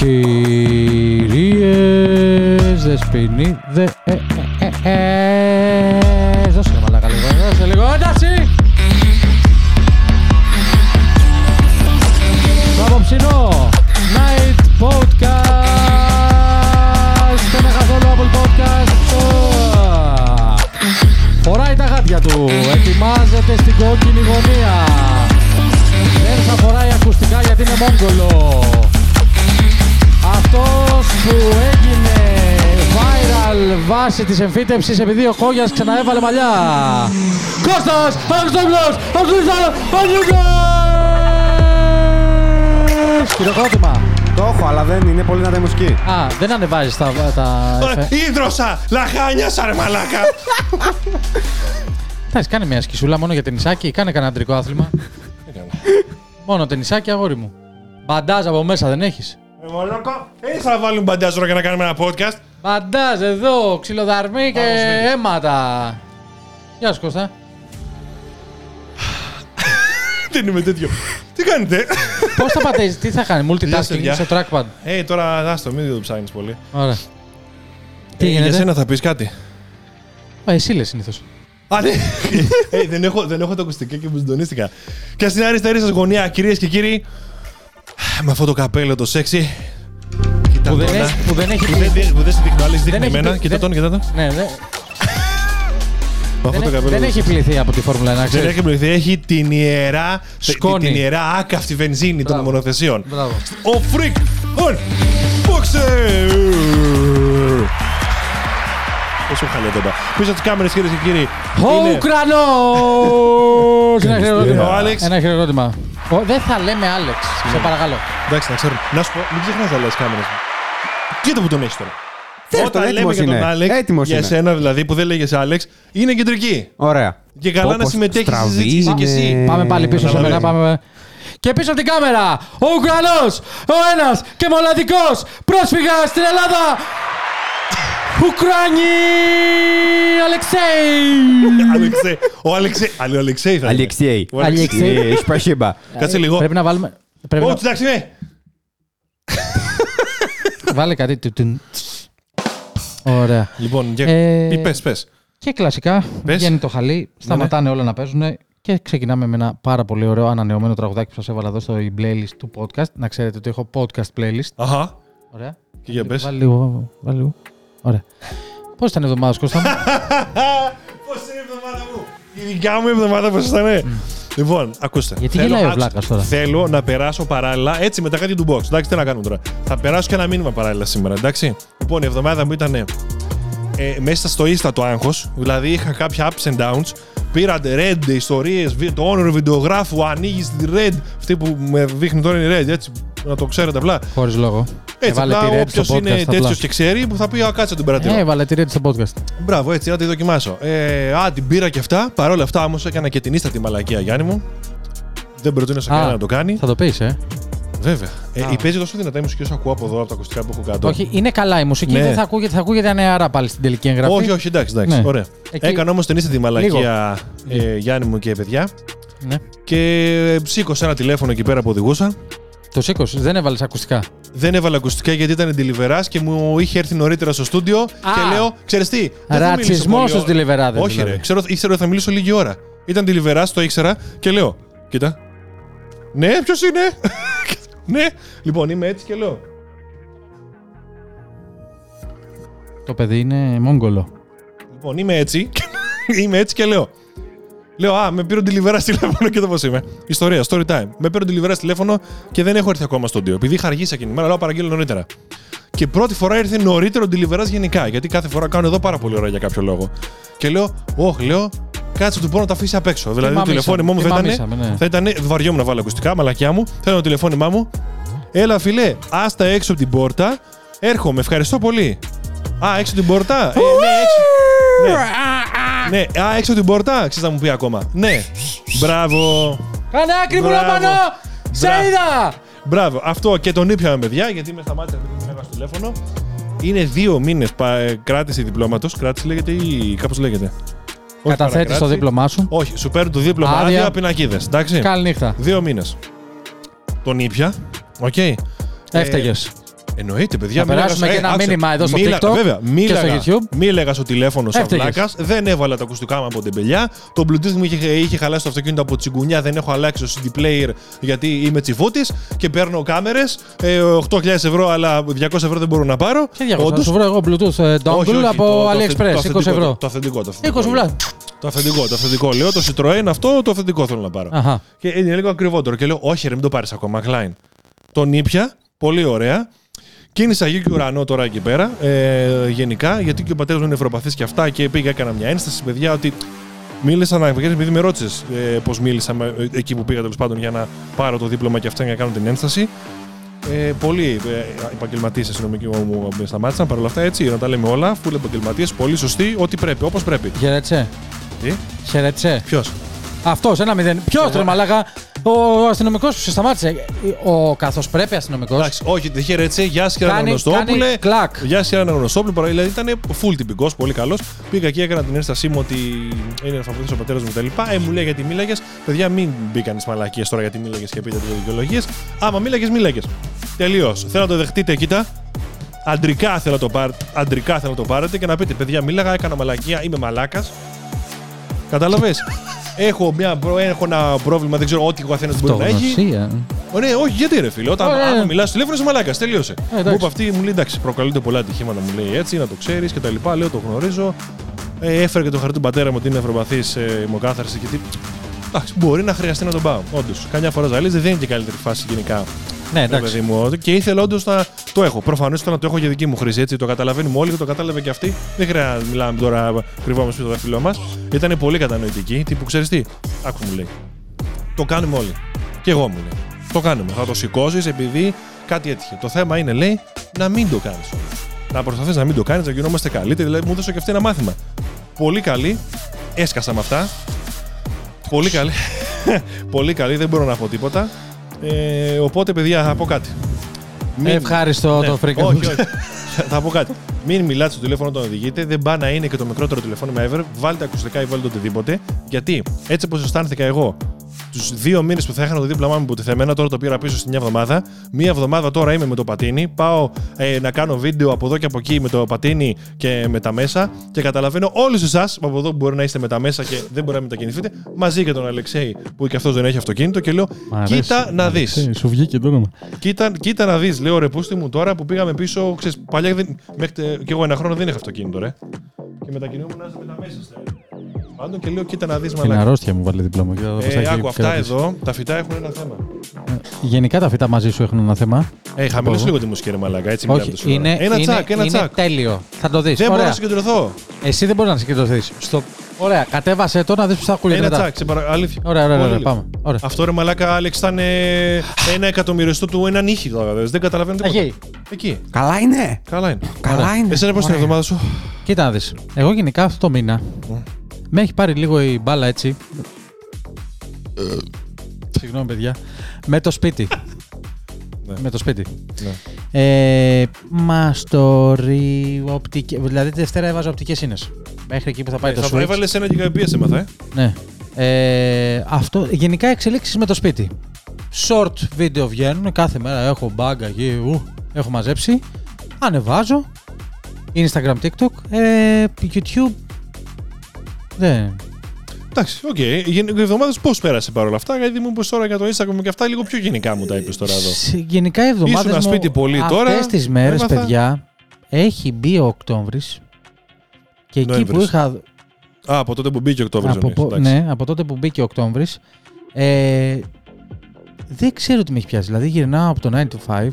Κυρίες, δεσποινίδες, ε, ε, ε, ε, δώσε ρε μαλάκα λίγο, δώσε λίγο, ένταση! Το απόψινό Night Podcast. Δεν είναι καθόλου Apple Podcast. Φοράει τα γάτια του, ετοιμάζεται στην κόκκινη γωνία. Δεν θα φοράει ακουστικά γιατί είναι Μόγκολο αυτός που έγινε viral βάσει της εμφύτευσης επειδή ο Κόγιας ξαναέβαλε μαλλιά. Κώστας Παναγιστόπουλος, Παναγιστόπουλος, Παναγιστόπουλος! Χειροκρότημα. Το έχω, αλλά δεν είναι πολύ δυνατή η μουσική. Α, δεν ανεβάζεις τα... τα... εφέ- Ήδρωσα! Λαχάνιασα ρε μαλάκα! Εντάξει, κάνε μια σκισούλα μόνο για ταινισάκι, κάνε κανένα αντρικό άθλημα. μόνο ταινισάκι, αγόρι μου. Μπαντάζ από μέσα δεν έχεις. Ε, μαλάκα, έτσι θα βάλουμε μπαντάζ τώρα για να κάνουμε ένα podcast. Μπαντάζ εδώ, ξυλοδαρμοί και Πάμε σπίτι. αίματα. Γεια σου Κώστα. Δεν είμαι τέτοιο. Τι κάνετε; Πώς θα πατήσει, τι θα κάνει, Γεια σας, multitasking παιδιά. στο trackpad; Ε, τώρα άστο, μην το ψάχνεις πολύ. Ωραία. Τι Ε, γίνεται; Για σένα θα πεις κάτι. Α, εσύ λες συνήθως. Α, ναι. ε, δεν, έχω, δεν έχω τα ακουστικά και μου συντονίστηκα. Και στην αριστερή σας γωνία, κυρίες και κύριοι, με αυτό το καπέλο το σεξι. Κοίτα Που δεν τώρα. έχει- που δεν έχει Που δεν, δει- που δεν σε δείχνω, άλλες δείχνει έχει εμένα. πει- Κοίτα δεν- τον, κοίτα τον. Ναι, δεν, Με αυτό το δεν, καπέλο δεν το έχει σεξι. πληθεί από τη Φόρμουλα 1, Δεν ξέρεις. έχει πληθεί, έχει την ιερά, Σκόνη. την ιερά άκαυτη βενζίνη των Μπράβο. μονοθεσιών. Μπράβο. Ο Freak on Boxer! Πόσο χαλέτομα. Πίσω από τις κάμερες, κυρίες και κύριοι. Ο είναι- Ουκρανός! Ένα χειροκρότημα. Ο Άλεξ. Ένα χειροκρότημα. Ο- Δεν θα λέμε Άλεξ, σε παρακαλώ. Εντάξει, να ξέρω. Να σου πω, μην ξεχνάς να λες κάμερες. Κοίτα που τον έχεις τώρα. Θες Όταν τον, λέμε έτοιμος για τον είναι. Άλεξ, Έτοιμος για είναι. σένα δηλαδή που δεν λέγεσαι Άλεξ, είναι κεντρική. Ωραία. Και καλά να Όπως συμμετέχεις στη στραβή συζήτηση είσαι κι εσύ. είναι. Πάμε πάλι πίσω σε μένα. καταλαβαίνω. Πάμε. Και πίσω από την κάμερα, ο Ουκρανός, ο ένας και μοναδικός πρόσφυγας στην Ελλάδα, Ουκρανή Αλεξέη. Αλεξέ. Ο Αλεξέ. Άλλο Αλεξέη θα είναι. Αλεξέη. Ο Αλεξέη. Αλεξέη. Ε, Σπασίμπα. Κάτσε λίγο. Πρέπει να βάλουμε... Πρέπει Ω, να... εντάξει, ναι. Βάλε κάτι. του- του- Ωραία. Λοιπόν, για... Ε, πες, πες. Και κλασικά Πες. βγαίνει το χαλί, σταματάνε όλα να παίζουν και ξεκινάμε με ένα πάρα πολύ ωραίο ανανεωμένο τραγουδάκι που σας έβαλα εδώ στο playlist του podcast. Να ξέρετε ότι έχω podcast playlist. Αχα. Ωραία. Και για πες. Βάλει λίγο. Βάλει λίγο. Ωραία. Πώς ήταν η εβδομάδα σου, Κώστα μου; Πώς είναι η εβδομάδα μου; Η δικιά μου εβδομάδα πώς ήταν. Λοιπόν, ακούστε. Γιατί Θέλω- γελάει ο άκουστε. Βλάκας τώρα; Θέλω να περάσω παράλληλα έτσι με τα κάτι του box. Εντάξει, τι να κάνουμε τώρα. Θα περάσω και ένα μήνυμα παράλληλα σήμερα, εντάξει. Λοιπόν, η εβδομάδα μου ήταν ε, μέσα στο ίστατο άγχος. Δηλαδή είχα κάποια ups and downs. Πήρα red ιστορίε, το όνειρο βιντεογράφου, ανοίγεις τη red. Αυτή που με δείχνει τώρα είναι red, έτσι. Να το ξέρετε απλά. Χωρίς λόγο. Έτσι, Έβαλε απλά τη Red όποιος στο είναι podcast, απλά. τέτοιος και ξέρει, που θα πει Α, κάτσε τον περατηρώ. Ε, έβαλε τη Red στο podcast. Μπράβο, έτσι, να τη δοκιμάσω. Ε, α, την πήρα και αυτά. Παρ' όλα αυτά όμως έκανα και την ίστατη μαλακία, Γιάννη μου. Δεν προτείνω σε Α, κανένα να το κάνει. Θα το πεις, ε. Βέβαια. Ε, Α. η παίζει τόσο δυνατά η μουσική όσο ακούω από εδώ, από τα ακουστικά που έχω κάτω. Όχι, είναι καλά η μουσική. Ναι. Δεν θα ακούγεται, θα ακούγεται νεαρά πάλι στην τελική εγγραφή. όχι, όχι, εντάξει, εντάξει. Ναι. Ωραία. Εκεί- Έκανα όμως την ίστατη μαλακία, ε, Γιάννη μου και παιδιά. Ναι. Και σήκωσα ένα τηλέφωνο εκεί πέρα που οδηγούσα. Το σήκωσε, δεν έβαλες ακουστικά. Δεν έβαλα ακουστικά γιατί ήταν deliverás και μου είχε έρθει νωρίτερα στο στούντιο και λέω, ξέρεις τι. δεν θα μιλήσω Ρατσισμός πολύ στους ώρα». τηλεβεράδε. Όχι, ρε. Ξέρω, ήξερα ότι θα μιλήσω λίγη ώρα. Ήταν deliverás, το ήξερα και λέω, κοίτα. Ναι, ποιος είναι; ναι. Λοιπόν, είμαι έτσι και λέω. Το παιδί είναι Μόγγολο. Λοιπόν, είμαι έτσι. είμαι έτσι και λέω. Λέω, Α, με πήρε ο deliverás τηλέφωνο και το πώς είμαι. Ιστορία, story time. Με πήρε ο deliverás τηλέφωνο και δεν έχω έρθει ακόμα στο στούντιο. Επειδή είχα αργήσει εκείνη τη μέρα, λέω παραγγείλω νωρίτερα. Και πρώτη φορά ήρθε νωρίτερο deliverás γενικά. Γιατί κάθε φορά κάνω εδώ πάρα πολύ ώρα για κάποιο λόγο. Και λέω, Όχι, λέω, κάτσε του πω να το αφήσει απ' έξω. Δηλαδή το μαμίσαμε, τηλεφώνημά μου τι θα ήταν. μαμίσαμε, ναι. Θα ήταν βαριόμουν να βάλω ακουστικά, μαλακιά μου. Θέλω το τηλεφώνημά μου. Έλα, φιλέ, άστα έξω από την πόρτα. Έρχομαι, ευχαριστώ πολύ. Α, έξω την πόρτα. Ε, ναι, έξω. Ναι. Ναι, α, έξω την πόρτα, ξέρεις να μου πει ακόμα. Ναι, μπράβο. Κάνε άκρη μου να Μπράβο. πάνω! Σε Μπράβο. είδα! Μπράβο. Αυτό και τον ήπια με παιδιά, γιατί με σταμάτησε επειδή μου στο τηλέφωνο. Είναι δύο μήνες κράτηση διπλώματος. Κράτηση λέγεται ή κάπως λέγεται. Όχι Καταθέτει το παρακράτηση. δίπλωμά σου. Όχι, σου παίρνουν το δίπλωμα Άδεια. άδεια πινακίδες. Εντάξει. Καληνύχτα. Δύο μήνες. Τον ήπια. Οκ. Έφταιγες. Εννοείται, παιδιά. Να μίλαγα- περάσουμε και ένα άκουσε, μήνυμα εδώ στο μίλα- TikTok βέβαια, και μίλαγα, στο YouTube. Μίλαγα στο τηλέφωνος σαν Έφταιγες. βλάκα. Δεν έβαλα τα ακουστικά μου από την πελιά. Το Bluetooth μου είχε, είχε χαλάσει το αυτοκίνητο από τσιγκουνιά. Δεν έχω αλλάξει το CD player γιατί είμαι τσιφούτη και παίρνω κάμερες. 8.000 ευρώ, αλλά 200 ευρώ δεν μπορώ να πάρω. Και 200. Θα Όντως. σου βρω εγώ Bluetooth ε, dongle Όχι, όχι, από το- το AliExpress. αυθεντικό, 20 ευρώ. Το αυθεντικό. Το 20 αυθεντικό. ευρώ. Το αυθεντικό, το αυθεντικό. Λέω το Citroën αυτό, το αυθεντικό θέλω να πάρω. Αχα. Και είναι λίγο ακριβότερο. Και λέω, Όχι, ρε, μην το πάρεις ακόμα. Klein. Τον ήπια, πολύ ωραία. Κίνησα γη και ουρανό τώρα εκεί πέρα. Ε, γενικά, γιατί και ο πατέρας μου είναι νευροπαθή και αυτά. Και πήγα, έκανα μια ένσταση, παιδιά, ότι μίλησα να βγαίνει επειδή με ρώτησες ε, πώς μίλησα με- ε, εκεί που πήγα τέλος πάντων για να πάρω το δίπλωμα και αυτά για να κάνω την ένσταση. Ε, πολλοί ε, επαγγελματίες αστυνομικοί μου μου με σταμάτησαν. Παρ' όλα αυτά έτσι, να τα λέμε όλα. Φουλ επαγγελματίες, πολύ σωστοί, ό,τι πρέπει, όπως πρέπει. Χαιρέτησε. Τι, Χαιρέτησε. ποιος; Αυτός, ένα μηδέν. Ποιος τρε μαλάκα; Ο αστυνομικός που σε σταμάτησε. Ο καθώς πρέπει αστυνομικός. Εντάξει, όχι, δεν χαιρέτησε. Γεια σας, κύριε Κάνει- Αναγνωστόπουλε. κάνει κλακ. Γεια σας, κύριε Αναγνωστόπουλε. παρά- Δηλαδή ήταν full τυπικός, πολύ καλός. Πήγα εκεί, έκανα την ένστασή μου ότι είναι νευροπαθή ο πατέρας μου κτλ. Ε, μου λέει γιατί μίλαγες; Παιδιά, μην μπήκαν τι μαλακίε τώρα γιατί μίλαγες και πείτε τις δικαιολογίες. Άμα μίλαγες, μίλαγες. Τελείως. Θέλω να το δεχτείτε, κοίτα. Αντρικά θέλω, να το πάρ- αντρικά θέλω να το πάρετε και να πείτε: Παιδιά, μίλαγα, έκανα μαλακία, είμαι μαλάκας. Κατάλαβε. Έχω, μια, προ- έχω ένα πρόβλημα, δεν ξέρω ό,τι ο καθένας μπορεί να έχει. Αυτογνωσία. Ω, ναι, όχι, γιατί ρε φίλε. Όταν Ωραία. άμα μιλάς στο τηλέφωνο, είσαι μαλάκας. Τελείωσε. Ε, εντάξει. μου είπε αυτή, μου λέει εντάξει, προκαλούνται πολλά ατυχήματα, μου λέει έτσι, να το ξέρεις και τα λοιπά. Λέω το γνωρίζω. Ε, έφερε και το χαρτί του πατέρα μου ότι είναι ευρωβαθή ε, ημοκάθαρση και τι. Εντάξει, μπορεί να χρειαστεί να τον πάω. Όντως. Καμιά φορά ζαλίζει, δεν είναι και καλύτερη φάση γενικά. Ναι, ρε εντάξει. παιδί μου. Και ήθελα όντως να το έχω. Προφανώς ήθελα να το έχω για δική μου χρήση. Έτσι, το καταλαβαίνουμε όλοι και το κατάλαβε και αυτή. Δεν χρειάζεται να μιλάμε τώρα, κρυβόμαστε πίσω το δάχτυλό μας. Ήταν πολύ κατανοητική. Τύπου ξέρεις τι, άκου μου λέει. Το κάνουμε όλοι. Και εγώ μου λέει. Το κάνουμε. Θα το σηκώσεις επειδή κάτι έτυχε. Το θέμα είναι, λέει, να μην το κάνεις όμω. Να προσπαθείς να μην το κάνεις, να γινόμαστε καλύτεροι. Δηλαδή, μου έδωσε και αυτή ένα μάθημα. Πολύ καλή. Έσκασα με αυτά. Πολύ καλή. πολύ καλή, δεν μπορώ να πω τίποτα. Ε, οπότε, παιδιά, θα πω κάτι. Μην- Ευχάριστο Ναι, το freaking Όχι, όχι. θα πω κάτι. Μην μιλάτε στο τηλέφωνο όταν οδηγείτε. Δεν πάει να είναι και το μικρότερο τηλεφώνημα ever. Βάλτε ακουστικά ή βάλτε οτιδήποτε. Γιατί έτσι όπως αισθάνθηκα εγώ τους δύο μήνες που θα είχα το δίπλωμά μου υποτιθεμένα, τώρα το πήρα πίσω στην μια εβδομάδα. Μία εβδομάδα τώρα είμαι με το πατίνι. Πάω ε, να κάνω βίντεο από εδώ και από εκεί με το πατίνι και με τα μέσα. Και καταλαβαίνω όλους εσάς από εδώ που μπορεί να είστε με τα μέσα και δεν μπορεί να μετακινηθείτε, μαζί και τον Αλεξέη που και αυτός δεν έχει αυτοκίνητο. Και λέω, Μ' αρέσει. κοίτα να δεις. Σου βγήκε το όνομα. Κοίτα, κοίτα να δεις, λέω ρε πούστη μου τώρα που πήγαμε πίσω. Ξέρεις, παλιά δεν, μέχρι τε- και εγώ ένα χρόνο δεν είχα αυτοκίνητο, ρε. Και μετακινούμουν με τα μέσα. στα- Πάντων και λέω, κοίτα να δεις, Την μαλάκα. αρρώστια μου βάλε δίπλωμα. Κοίτα πώς θα Ε, έχει άκου, αυτά κρατήσεις. εδώ, τα φυτά έχουν ένα θέμα. Γενικά τα φύτα μαζί σου έχουν ένα θέμα. Ε, χαμηλώσει Εγώ. λίγο τη μουσική, ρε μαλάκα. Έτσι μιλάμε Όχι, τόσο ώρα. είναι, Ένα είναι, τσακ, ένα είναι τσακ. τέλειο. Θα το δεις. Δεν μπορώ να συγκεντρωθώ. Εσύ δεν μπορείς να συγκεντρωθείς. Στο... Ωραία, κατέβασε το να δεις που θα ακούγεται Ένα μετά. τσακ, σε παρα... αλήθεια. Ωραία, ωραία, Πολύ ωραία, λίγο. πάμε. Ωραία. Αυτό ρε μαλάκα, Άλεξ, ήταν ε, ένα εκατομμυριστό του έναν ήχη. κατάλαβες. Δεν καταλαβαίνω τίποτα. Εκεί. Εκεί. Καλά είναι. Καλά είναι. Καλά είναι. Εσένα πώς την Ωραία. εβδομάδα σου; Κοίτα να δεις. Εγώ γενικά αυτό το μήνα με έχει πάρει λίγο η μπάλα έτσι. Συγγνώμη, παιδιά. Με το σπίτι. Ναι. Με το σπίτι. Ναι. Ε, μαστορι, οπτική, δηλαδή τη Δευτέρα έβαζα οπτικές ίνες. Μέχρι εκεί που θα πάει το Θα Switch. έβαλες ένα γιγαμπία έμαθα, ε; Ναι. Ε, αυτό, γενικά εξελίξεις με το σπίτι. Short βίντεο βγαίνουν, κάθε μέρα έχω μπάγκα εκεί, ου, έχω μαζέψει. Ανεβάζω. Instagram, TikTok, ε, YouTube. Δεν. Εντάξει, οκ. Η γεν- η εβδομάδα πώς πέρασε παρόλα αυτά, γιατί μου είπες τώρα για το Instagram και αυτά λίγο πιο γενικά μου τα είπες τώρα εδώ. Σε- Γενικά οι εβδομάδες Ήσουνα μου, σπίτι πολύ τώρα, Αυτές τις μέρες, έμαθα. παιδιά, έχει μπει ο Οκτώβρης και εκεί που Νοέμβρης. είχα Α, από τότε που μπήκε ο Οκτώβριο. από, πο- ναι, από τότε που μπήκε ο Οκτώβρης ε, δεν ξέρω τι με έχει πιάσει. Δηλαδή γυρνάω από το 9 to 5,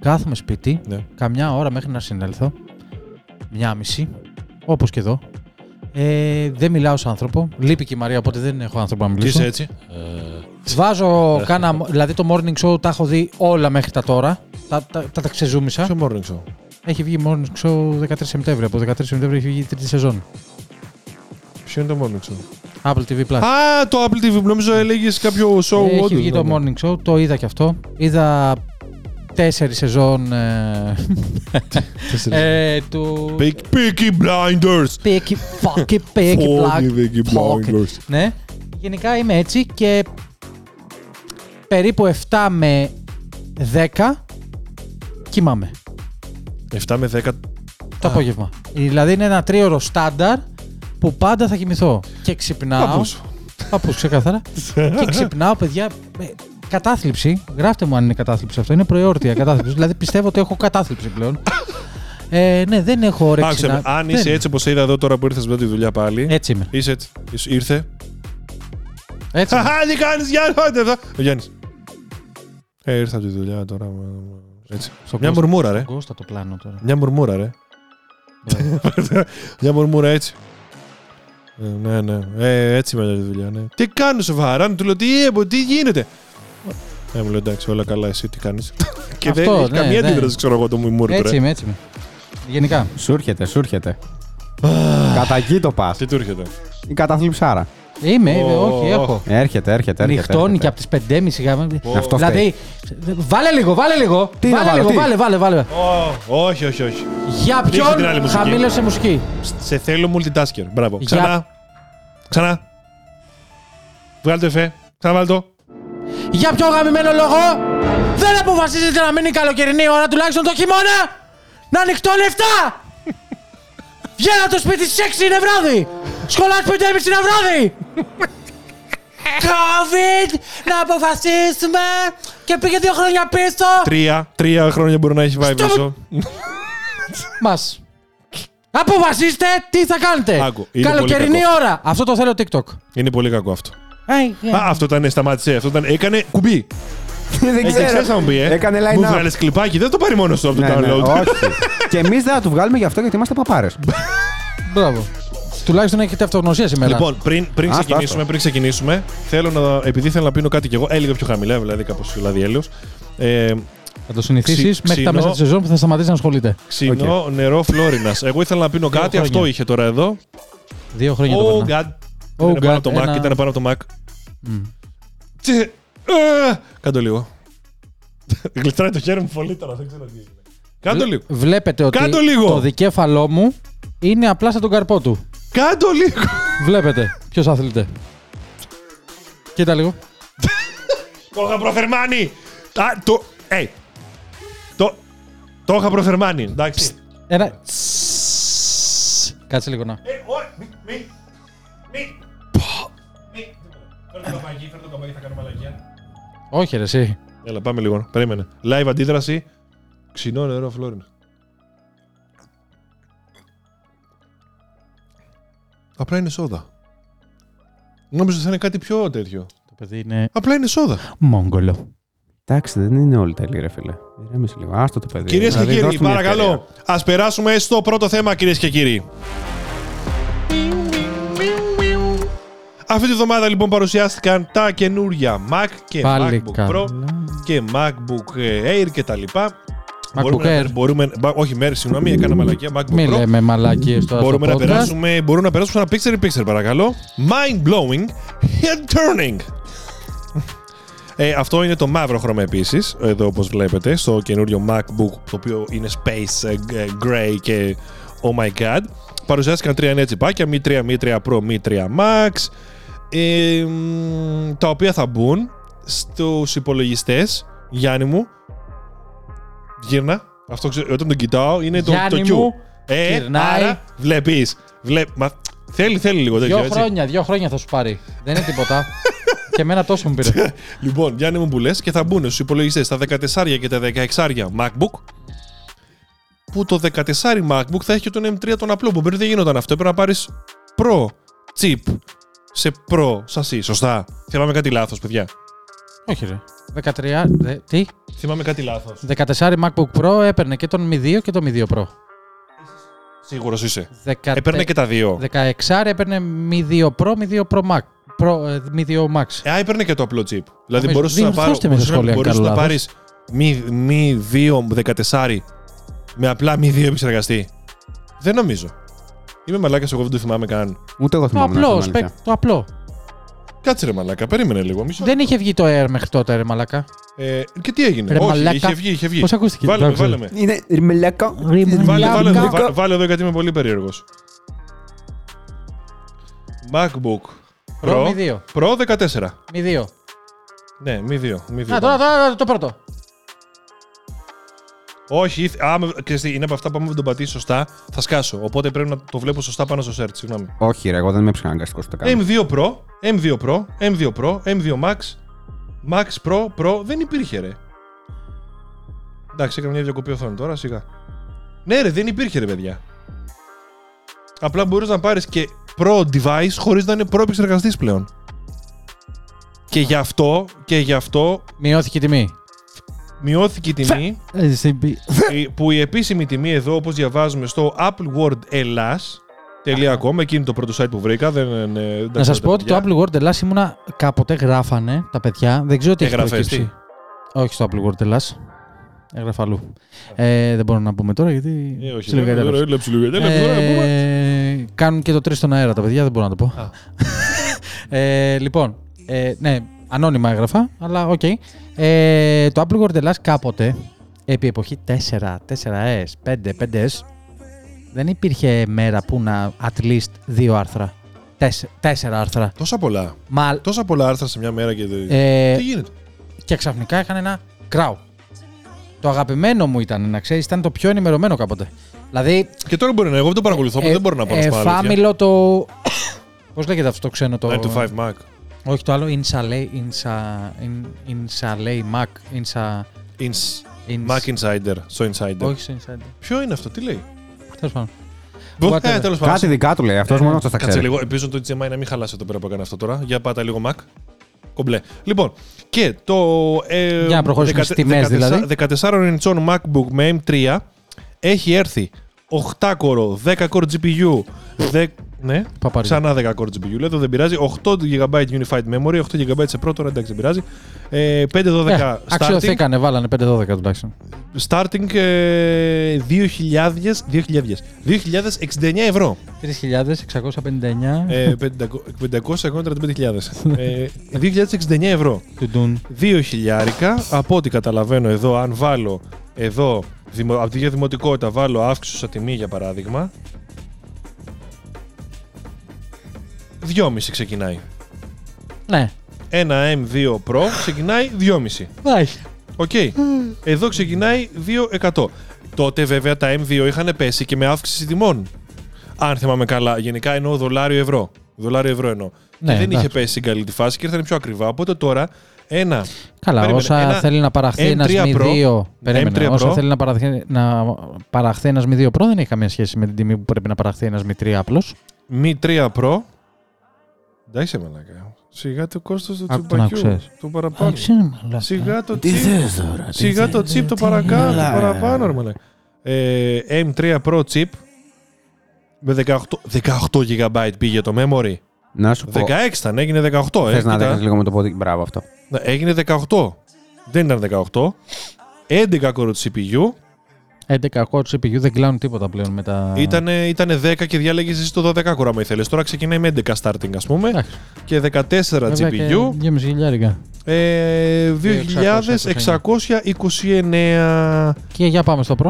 κάθομαι σπίτι, Ναι. καμιά ώρα μέχρι να συνέλθω, μια μισή, όπως και εδώ. Ε, δεν μιλάω σε άνθρωπο. Λείπει και η Μαρία, οπότε δεν έχω άνθρωπο να Τι μιλήσω. είσαι έτσι. Βάζω, κάνα, δηλαδή το morning show τα έχω δει όλα μέχρι τα τώρα. Τα, τα, τα, τα ξεζούμισα. Ποιο morning show; Έχει βγει morning show 13 Σεπτέμβρη. Από 13 Σεπτέμβρη έχει βγει η τρίτη σεζόν. Ποιο είναι το morning show; Apple TV Plus. Α, το Apple TV. Νομίζω έλεγες κάποιο show. Έχει όντως, βγει το ναι. morning show, το είδα και αυτό. Είδα τέσσερις σεζόν ε, ε, του Peak- Peaky Blinders. Peaky Fucky Peaky Fucking Black Peaky Fuck. Blinders. Ναι, γενικά είμαι έτσι και περίπου 7 με 10 κοιμάμαι 7 με 10. το απόγευμα. Δηλαδή είναι ένα τρίωρο στάνταρ που πάντα θα κοιμηθώ. Και ξυπνάω. Παππούς. Παππούς, ξεκάθαρα. και ξυπνάω, παιδιά. Με κατάθλιψη. Γράφτε μου αν είναι κατάθλιψη αυτό. Είναι προεόρτια κατάθλιψη. δηλαδή πιστεύω ότι έχω κατάθλιψη πλέον. Ε, ναι, δεν έχω όρεξη. Άκουσε να... με, αν δεν- είσαι έτσι όπως είδα εδώ τώρα που ήρθες μετά τη δουλειά πάλι. Έτσι είμαι. Είσαι έτσι. Είσαι- Ήρθε. Έτσι. είμαι. Χαχά, τι κάνεις, Γιάννη, άντε εδώ. Ο Γιάννης. Ε, ήρθα από τη δουλειά τώρα. Έτσι. Στον Μια Κώστα- μουρμούρα, ρε. στον Κώστα το πλάνο τώρα. Μια μουρμούρα, ρε. Μια μουρμούρα έτσι. Ε, ναι, ναι. Ε, έτσι μετά τη δουλειά, ναι. Τι κάνω σοβαρά, του λέω τι, έμπο, τι γίνεται; Ε, μου λέει εντάξει, όλα καλά, εσύ τι κάνεις. Και δεν Αυτό, έχει ναι, καμία ναι. αντίδραση, ξέρω εγώ, το μουρμούρα. Έτσι είμαι, έτσι είμαι. Γενικά. Σου έρχεται, σου έρχεται. Κατά εκεί το πα. Τι του έρχεται; Η καταθλιψάρα. Είμαι, είμαι, Ω, όχι, έχω. Έρχεται, έρχεται. έρχεται Νυχτώνει και έρχεται. από τι 5.30 γάμα. Αυτό Δηλαδή, βάλε λίγο, βάλε λίγο. Τι να βάλε βάλω, λίγο, τι; βάλε, βάλε, βάλε. Ω, όχι, όχι, όχι. Για Ρίξε την άλλη ποιον μουσική. χαμήλωσε μουσική; Σε θέλω multitasker. Μπράβο. Για- Ξανά. Ξανά. Βγάλε το εφέ. Ξαναβάλε το. Για ποιο γαμημένο λόγο; Δεν αποφασίζετε να μείνει καλοκαιρινή ώρα τουλάχιστον το χειμώνα να ανοιχτώνει 7! Βγαίνω από το σπίτι στις 6 είναι βράδυ! Σχολάς 5.30 είναι βράδυ! COVID! Να αποφασίσουμε! Και πήγε δύο χρόνια πίσω! Τρία. Τρία χρόνια μπορεί να έχει πάει Στο- πίσω. Μας! Αποφασίστε τι θα κάνετε! Άκου, είναι Καλοκαιρινή πολύ κακό. ώρα! Αυτό το θέλω TikTok. Είναι πολύ κακό αυτό. Ε, Α, αυτό ήταν, σταμάτησε. Αυτό ήταν, έκανε κουμπί. Δεν Έτσι, ξέρεις να μου πει, ε. Έκανε line Μου up. βγάλες κλιπάκι, δεν το πάρει μόνος στο από το Ναι, ναι, download. όχι. και εμείς δεν θα του βγάλουμε γι' αυτό γιατί είμαστε παπάρες. Μπράβο. Τουλάχιστον έχετε αυτογνωσία σήμερα. Λοιπόν, πριν, πριν, Άστο, ξεκινήσουμε, άστο. πριν ξεκινήσουμε, θέλω να, επειδή θέλω να πίνω κάτι κι εγώ, ε, λίγο πιο χαμηλά, δηλαδή κάπως δηλαδή έλεος. Ε, θα το συνηθίσεις ξυ- μέχρι τα ξινό- μέσα της σεζόν που θα σταματήσει να ασχολείται. ξινό νερό Φλόρινας. Εγώ ήθελα να πίνω Δύο κάτι, χρόνια. αυτό είχε τώρα εδώ. Δύο χρόνια το Oh περνάω. God. Oh Ήταν πάνω God, από το Mac, ένα- ήταν πάνω από το Mac. Μμ. Τσι, ε, Κάντο λίγο. Γλιστράει το χέρι μου πολύ τώρα, δεν ξέρω τι έγινε. Κάντο λίγο. Βλέπετε ότι Κάντο λίγο. το δικέφαλό μου είναι απλά σαν τον καρπό του. Κάντο λίγο. Βλέπετε ποιος αθλείται. Κοίτα λίγο. Το είχα προφερμάνει. Α, το. Ε. Το. Το είχα προφερμάνει. Εντάξει. Ένα. Κάτσε λίγο να. Ε, όχι, μη, μη, μη. Μη. Φέρ' το καπάκι, φέρ' το καπάκι, θα κάνω μαλακία. Όχι, ρε, εσύ. Έλα, πάμε λίγο. Περίμενε. Live αντίδραση. Ξινό νερό Φλόρινα. Απλά είναι σόδα. Νόμιζα ότι θα είναι κάτι πιο τέτοιο. Το παιδί είναι Απλά είναι σόδα. Μόγγολο. Εντάξει, δεν είναι όλοι τέλειοι, ρε φίλε. Ηρέμησε λίγο. Άστο το παιδί. Κυρίες και Δηλαδή, κύριοι, δώσ' του μια παρακαλώ, ας περάσουμε στο πρώτο θέμα, κυρίες και κύριοι. Αυτή τη βδομάδα λοιπόν παρουσιάστηκαν τα καινούρια Mac και Πάλι MacBook καλά. Pro και MacBook Air και τα λοιπά. MacBook μπορούμε, Air. Να, μπορούμε, μπα- όχι, μέρη, συγγνώμη, έκανα μαλακία. MacBook Μην Pro. λέμε μαλακίες τώρα Μπορούμε στο να, podcast. περάσουμε, μπορούμε να περάσουμε ένα picture in picture, παρακαλώ. Mind blowing, head turning. Ε, αυτό είναι το μαύρο χρώμα επίσης, εδώ όπως βλέπετε, στο καινούριο MacBook, το οποίο είναι space ε, ε, gray και oh my god. Παρουσιάστηκαν τρία νέα τσιπάκια, Mi 3, Mi 3 Pro, Mi 3 Max, ε, μ, τα οποία θα μπουν στους υπολογιστές, Γιάννη μου, γύρνα, αυτό ξε- όταν τον κοιτάω είναι το, Γιάννη το Q. μου, Ε, γυρνάει. άρα βλέπεις, βλέ, μα, θέλει, θέλει λίγο τέτοιο, Δύο έτσι. χρόνια, δύο χρόνια θα σου πάρει. Δεν είναι τίποτα. και εμένα τόσο μου πήρε. Λοιπόν, Γιάννη μου που λες και θα μπουν στους υπολογιστές τα 14 και τα 16 MacBook. Που το 14 MacBook θα έχει και τον M3 τον απλό. Που πριν δεν γινόταν αυτό. Έπρεπε να πάρεις Pro chip σε Pro σασί. Σωστά; Θυμάμαι κάτι λάθος, παιδιά. Όχι, ρε. 13. δε- τι; Θυμάμαι κάτι λάθος. 14 MacBook Pro έπαιρνε και τον Mi 2 και τον Mi 2 Pro. Σίγουρος είσαι. 10... Έπαιρνε και τα δύο. 16 έπαιρνε Mi 2 Pro, Mi 2 Pro Max. Pro, ε, Mi 2 Max. Ε, α, έπαιρνε και το απλό chip. Δηλαδή Νομίζω- μπορούσες να, πάρω, διορθώστε με στα μπορούσες να, σχόλια, μπορούσες αν να κάνω πάρεις Mi, Mi 2 14 με απλά Mi 2 επεξεργαστή. Δεν νομίζω. Είμαι μαλάκας, εγώ δεν το θυμάμαι καν. Ούτε εγώ Το θυμάμαι. να απλό, πω την σπεκ, αλήθεια. το απλό. Κάτσε ρε μαλάκα, περίμενε λίγο. Μισό. Δεν είχε βγει το Air μέχρι τότε, ρε μαλακά. Ε, και τι έγινε; Ρε Όχι, μαλάκα. είχε βγει, είχε βγει. Πώς ακούστηκε, Βάλε με, εντάξει. βάλε με. Είναι ρημελέκα. Βάλε, βάλε, εδώ, Μαλάκα. βά- βάλε εδώ γιατί είμαι πολύ περίεργος. MacBook Pro Pro, Mi 2. Pro 14. Mi 2. Ναι, Mi 2. Mi 2. Α, τώρα, τώρα, το πρώτο. Όχι, ήθ- άμα, ξέρεις τι, είναι από αυτά που άμα δεν τον πατήσεις σωστά, θα σκάσω. Οπότε πρέπει να το βλέπω σωστά πάνω στο search. Συγγνώμη. Όχι, ρε, εγώ δεν είμαι ψυχαναγκαστικός στο κάνω. M2 Pro, M2 Pro, M2 Pro, M2 Max, Max Pro, Pro, δεν υπήρχε ρε. Εντάξει, έκανα μια διακοπή οθόνη τώρα, σιγά. Ναι ρε, δεν υπήρχε ρε παιδιά. Απλά μπορείς να πάρεις και Pro device χωρίς να είναι Pro επεξεργαστής πλέον. Και γι' αυτό, και γι' αυτό Μειώθηκε η τιμή. Μειώθηκε η τιμή η- που η επίσημη τιμή εδώ, όπως διαβάζουμε στο appleworldhellas.com, εκείνη είναι το πρώτο site που βρήκα. Δεν, είναι- δεν Να σας ξέρετε, πω ότι το παιδιά. Apple World Ελλάς ήμουνα κάποτε γράφανε τα παιδιά. Δεν ξέρω τι έχει Έγραφες, προκύψει. Όχι στο Apple World Ελλάς. Έγραφα αλλού. Ε, δεν μπορούμε να πούμε τώρα γιατί. Ε, όχι, ψιλοκατάλαβες. τώρα, έλα, ψιλοκατάλαβες, τώρα, να πούμε. Ε, κάνουν και το 3 στον αέρα τα παιδιά, δεν μπορώ να το πω. Α. ε, λοιπόν, ε, ναι, ανώνυμα έγραφα, αλλά οκ. Ε, το Apple World Ελλάς κάποτε, επί εποχή 4, 4S, 5, 5S, δεν υπήρχε μέρα που να at least δύο άρθρα. Τέσσερα, τέσσερα άρθρα. Τόσα πολλά. Μα, Τόσα πολλά άρθρα σε μια μέρα και. δεν- ε, Τι γίνεται; και ξαφνικά είχαν ένα crowd. Το αγαπημένο μου ήταν, να ξέρεις, ήταν το πιο ενημερωμένο κάποτε. Δηλαδή, Και τώρα μπορεί να. Εγώ δεν το παρακολουθώ, οπότε δεν μπορώ να πω να ε, σου πω αλήθεια. φάμιλο το. Πώς λέγεται αυτό το ξένο το. 9 to 5 Mac. Όχι το άλλο, Insalay, Insa, in, Insalay Mac, Insa, Ins- Ins, Mac Insider. Στο Insider. Όχι στο Insider. Ποιο είναι αυτό, τι λέει; Τέλος πάντων. Ε, Whatever. τέλος πάντων. Κάτι δικά του λέει. Αυτός Ε, μόνος αυτό τα Κάτσε ξέρει. λίγο. Ελπίζω το HDMI να μην χαλάσει εδώ πέρα που έκανε αυτό τώρα. Για πάτα λίγο Mac. Κομπλέ. Λοιπόν, και το. Ε, Για να προχωρήσουμε στις τιμές, δηλαδή. 14 inch MacBook με M3 έχει έρθει 8 core, 10 core GPU. Δε, ναι, Παπάρι. ξανά 10 core GPU. Λέω δεν πειράζει. 8 GB Unified Memory, 8 GB σε πρώτο, τώρα εντάξει δεν πειράζει. Ε, 512 Ε, starting. αξιοθήκανε, βάλανε 5-12 τουλάχιστον. Starting ε, 2000, 2000, 2069 ευρώ. 3.659 Ε, 535.000. Ε, 2069 ευρώ. του Dune. 2 χιλιάρικα. Από ό,τι καταλαβαίνω εδώ, αν βάλω εδώ δημο, από τη για δημοτικότητα βάλω αύξηση στα τιμή για παράδειγμα. 2,5 ξεκινάει. Ναι. Ένα M2 Pro ξεκινάει 2,5. Έχει. Οκ. Εδώ ξεκινάει 2%. Τότε βέβαια τα M2 είχαν πέσει και με αύξηση τιμών. Αν θυμάμαι καλά, γενικά εννοώ δολάριο ευρώ. Δολάριο ευρώ εννοώ. Ναι, και δεν είχε εντάξει. πέσει στην καλή τη φάση και ήρθαν πιο ακριβά. Οπότε τώρα ένα. Καλά, Περίμενε, όσα ένα θέλει να παραχθεί ένας M3 Mi Pro, 2. Περίμενε. M3 Όσα Pro. θέλει να παραχθεί, να παραχθεί ένας Mi 2 Pro δεν έχει καμία σχέση με την τιμή που πρέπει να παραχθεί ένας Mi 3 απλώς. Mi 3 Pro. Εντάξει, μαλάκα. Σιγά το κόστος του Άκου τον τσιπακιού. άκουσες. Το παραπάνω. Σιγά το Τι chip. θες τώρα. τι Σιγά το θες, chip το τι- παρακάτω, το Έλα, παραπάνω, ρε μαλάκα. Ε, M3 Pro chip με 18, 18 GB πήγε το memory. Να σου πω. 16 ήταν, έγινε 18. Ε, Θες να κοίτα. δείχνεις λίγο με το πόδι. Μπράβο αυτό. Ναι, έγινε 18. Δεν ήταν 18. 11 core CPU. 11 core CPU δεν κλάνουν τίποτα πλέον με τα. Ήταν, ήτανε 10 και διάλεγε εσύ το 12 core άμα ήθελες. Τώρα ξεκινάει με 11 starting ας πούμε. Εντάξει. Και 14 GPU. 2,5 χιλιάρικα. Ε, 2629. Και για πάμε στο Pro.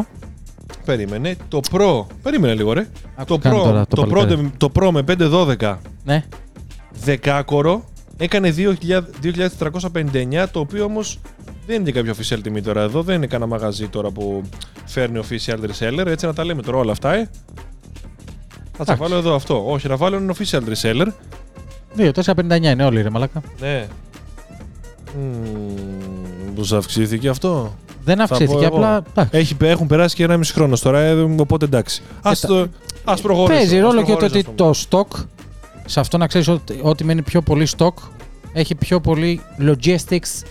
Περίμενε. Το Pro. Περίμενε λίγο, ρε. Το κάνει Pro, τώρα το το, Pro, παλικάρι. το Pro με 512 Ναι. 10 κόρο έκανε 2.000 2.459 το οποίο όμως δεν είναι και κάποιο official τιμή τώρα εδώ. Δεν είναι κανένα μαγαζί τώρα που φέρνει official reseller. Έτσι να τα λέμε τώρα όλα αυτά, ε. Θα τα Εντάξει. βάλω εδώ αυτό. Όχι, να βάλω ένα official reseller. 2,459 είναι όλοι ρε μαλάκα. Ναι. Μμμ, Πώς αυξήθηκε αυτό; Δεν πω αυξήθηκε, εγώ. απλά. εντάξει. Έχει, έχουν περάσει και ένα μισή χρόνο τώρα, ε, οπότε εντάξει. Ας, τα- το, ας προχωρήσουμε. Παίζει ας ρόλο και το προχωρήσουμε, ότι ας πούμε. το stock, σε αυτό να ξέρεις ότι ό,τι μένει πιο πολύ stock, έχει πιο πολύ logistics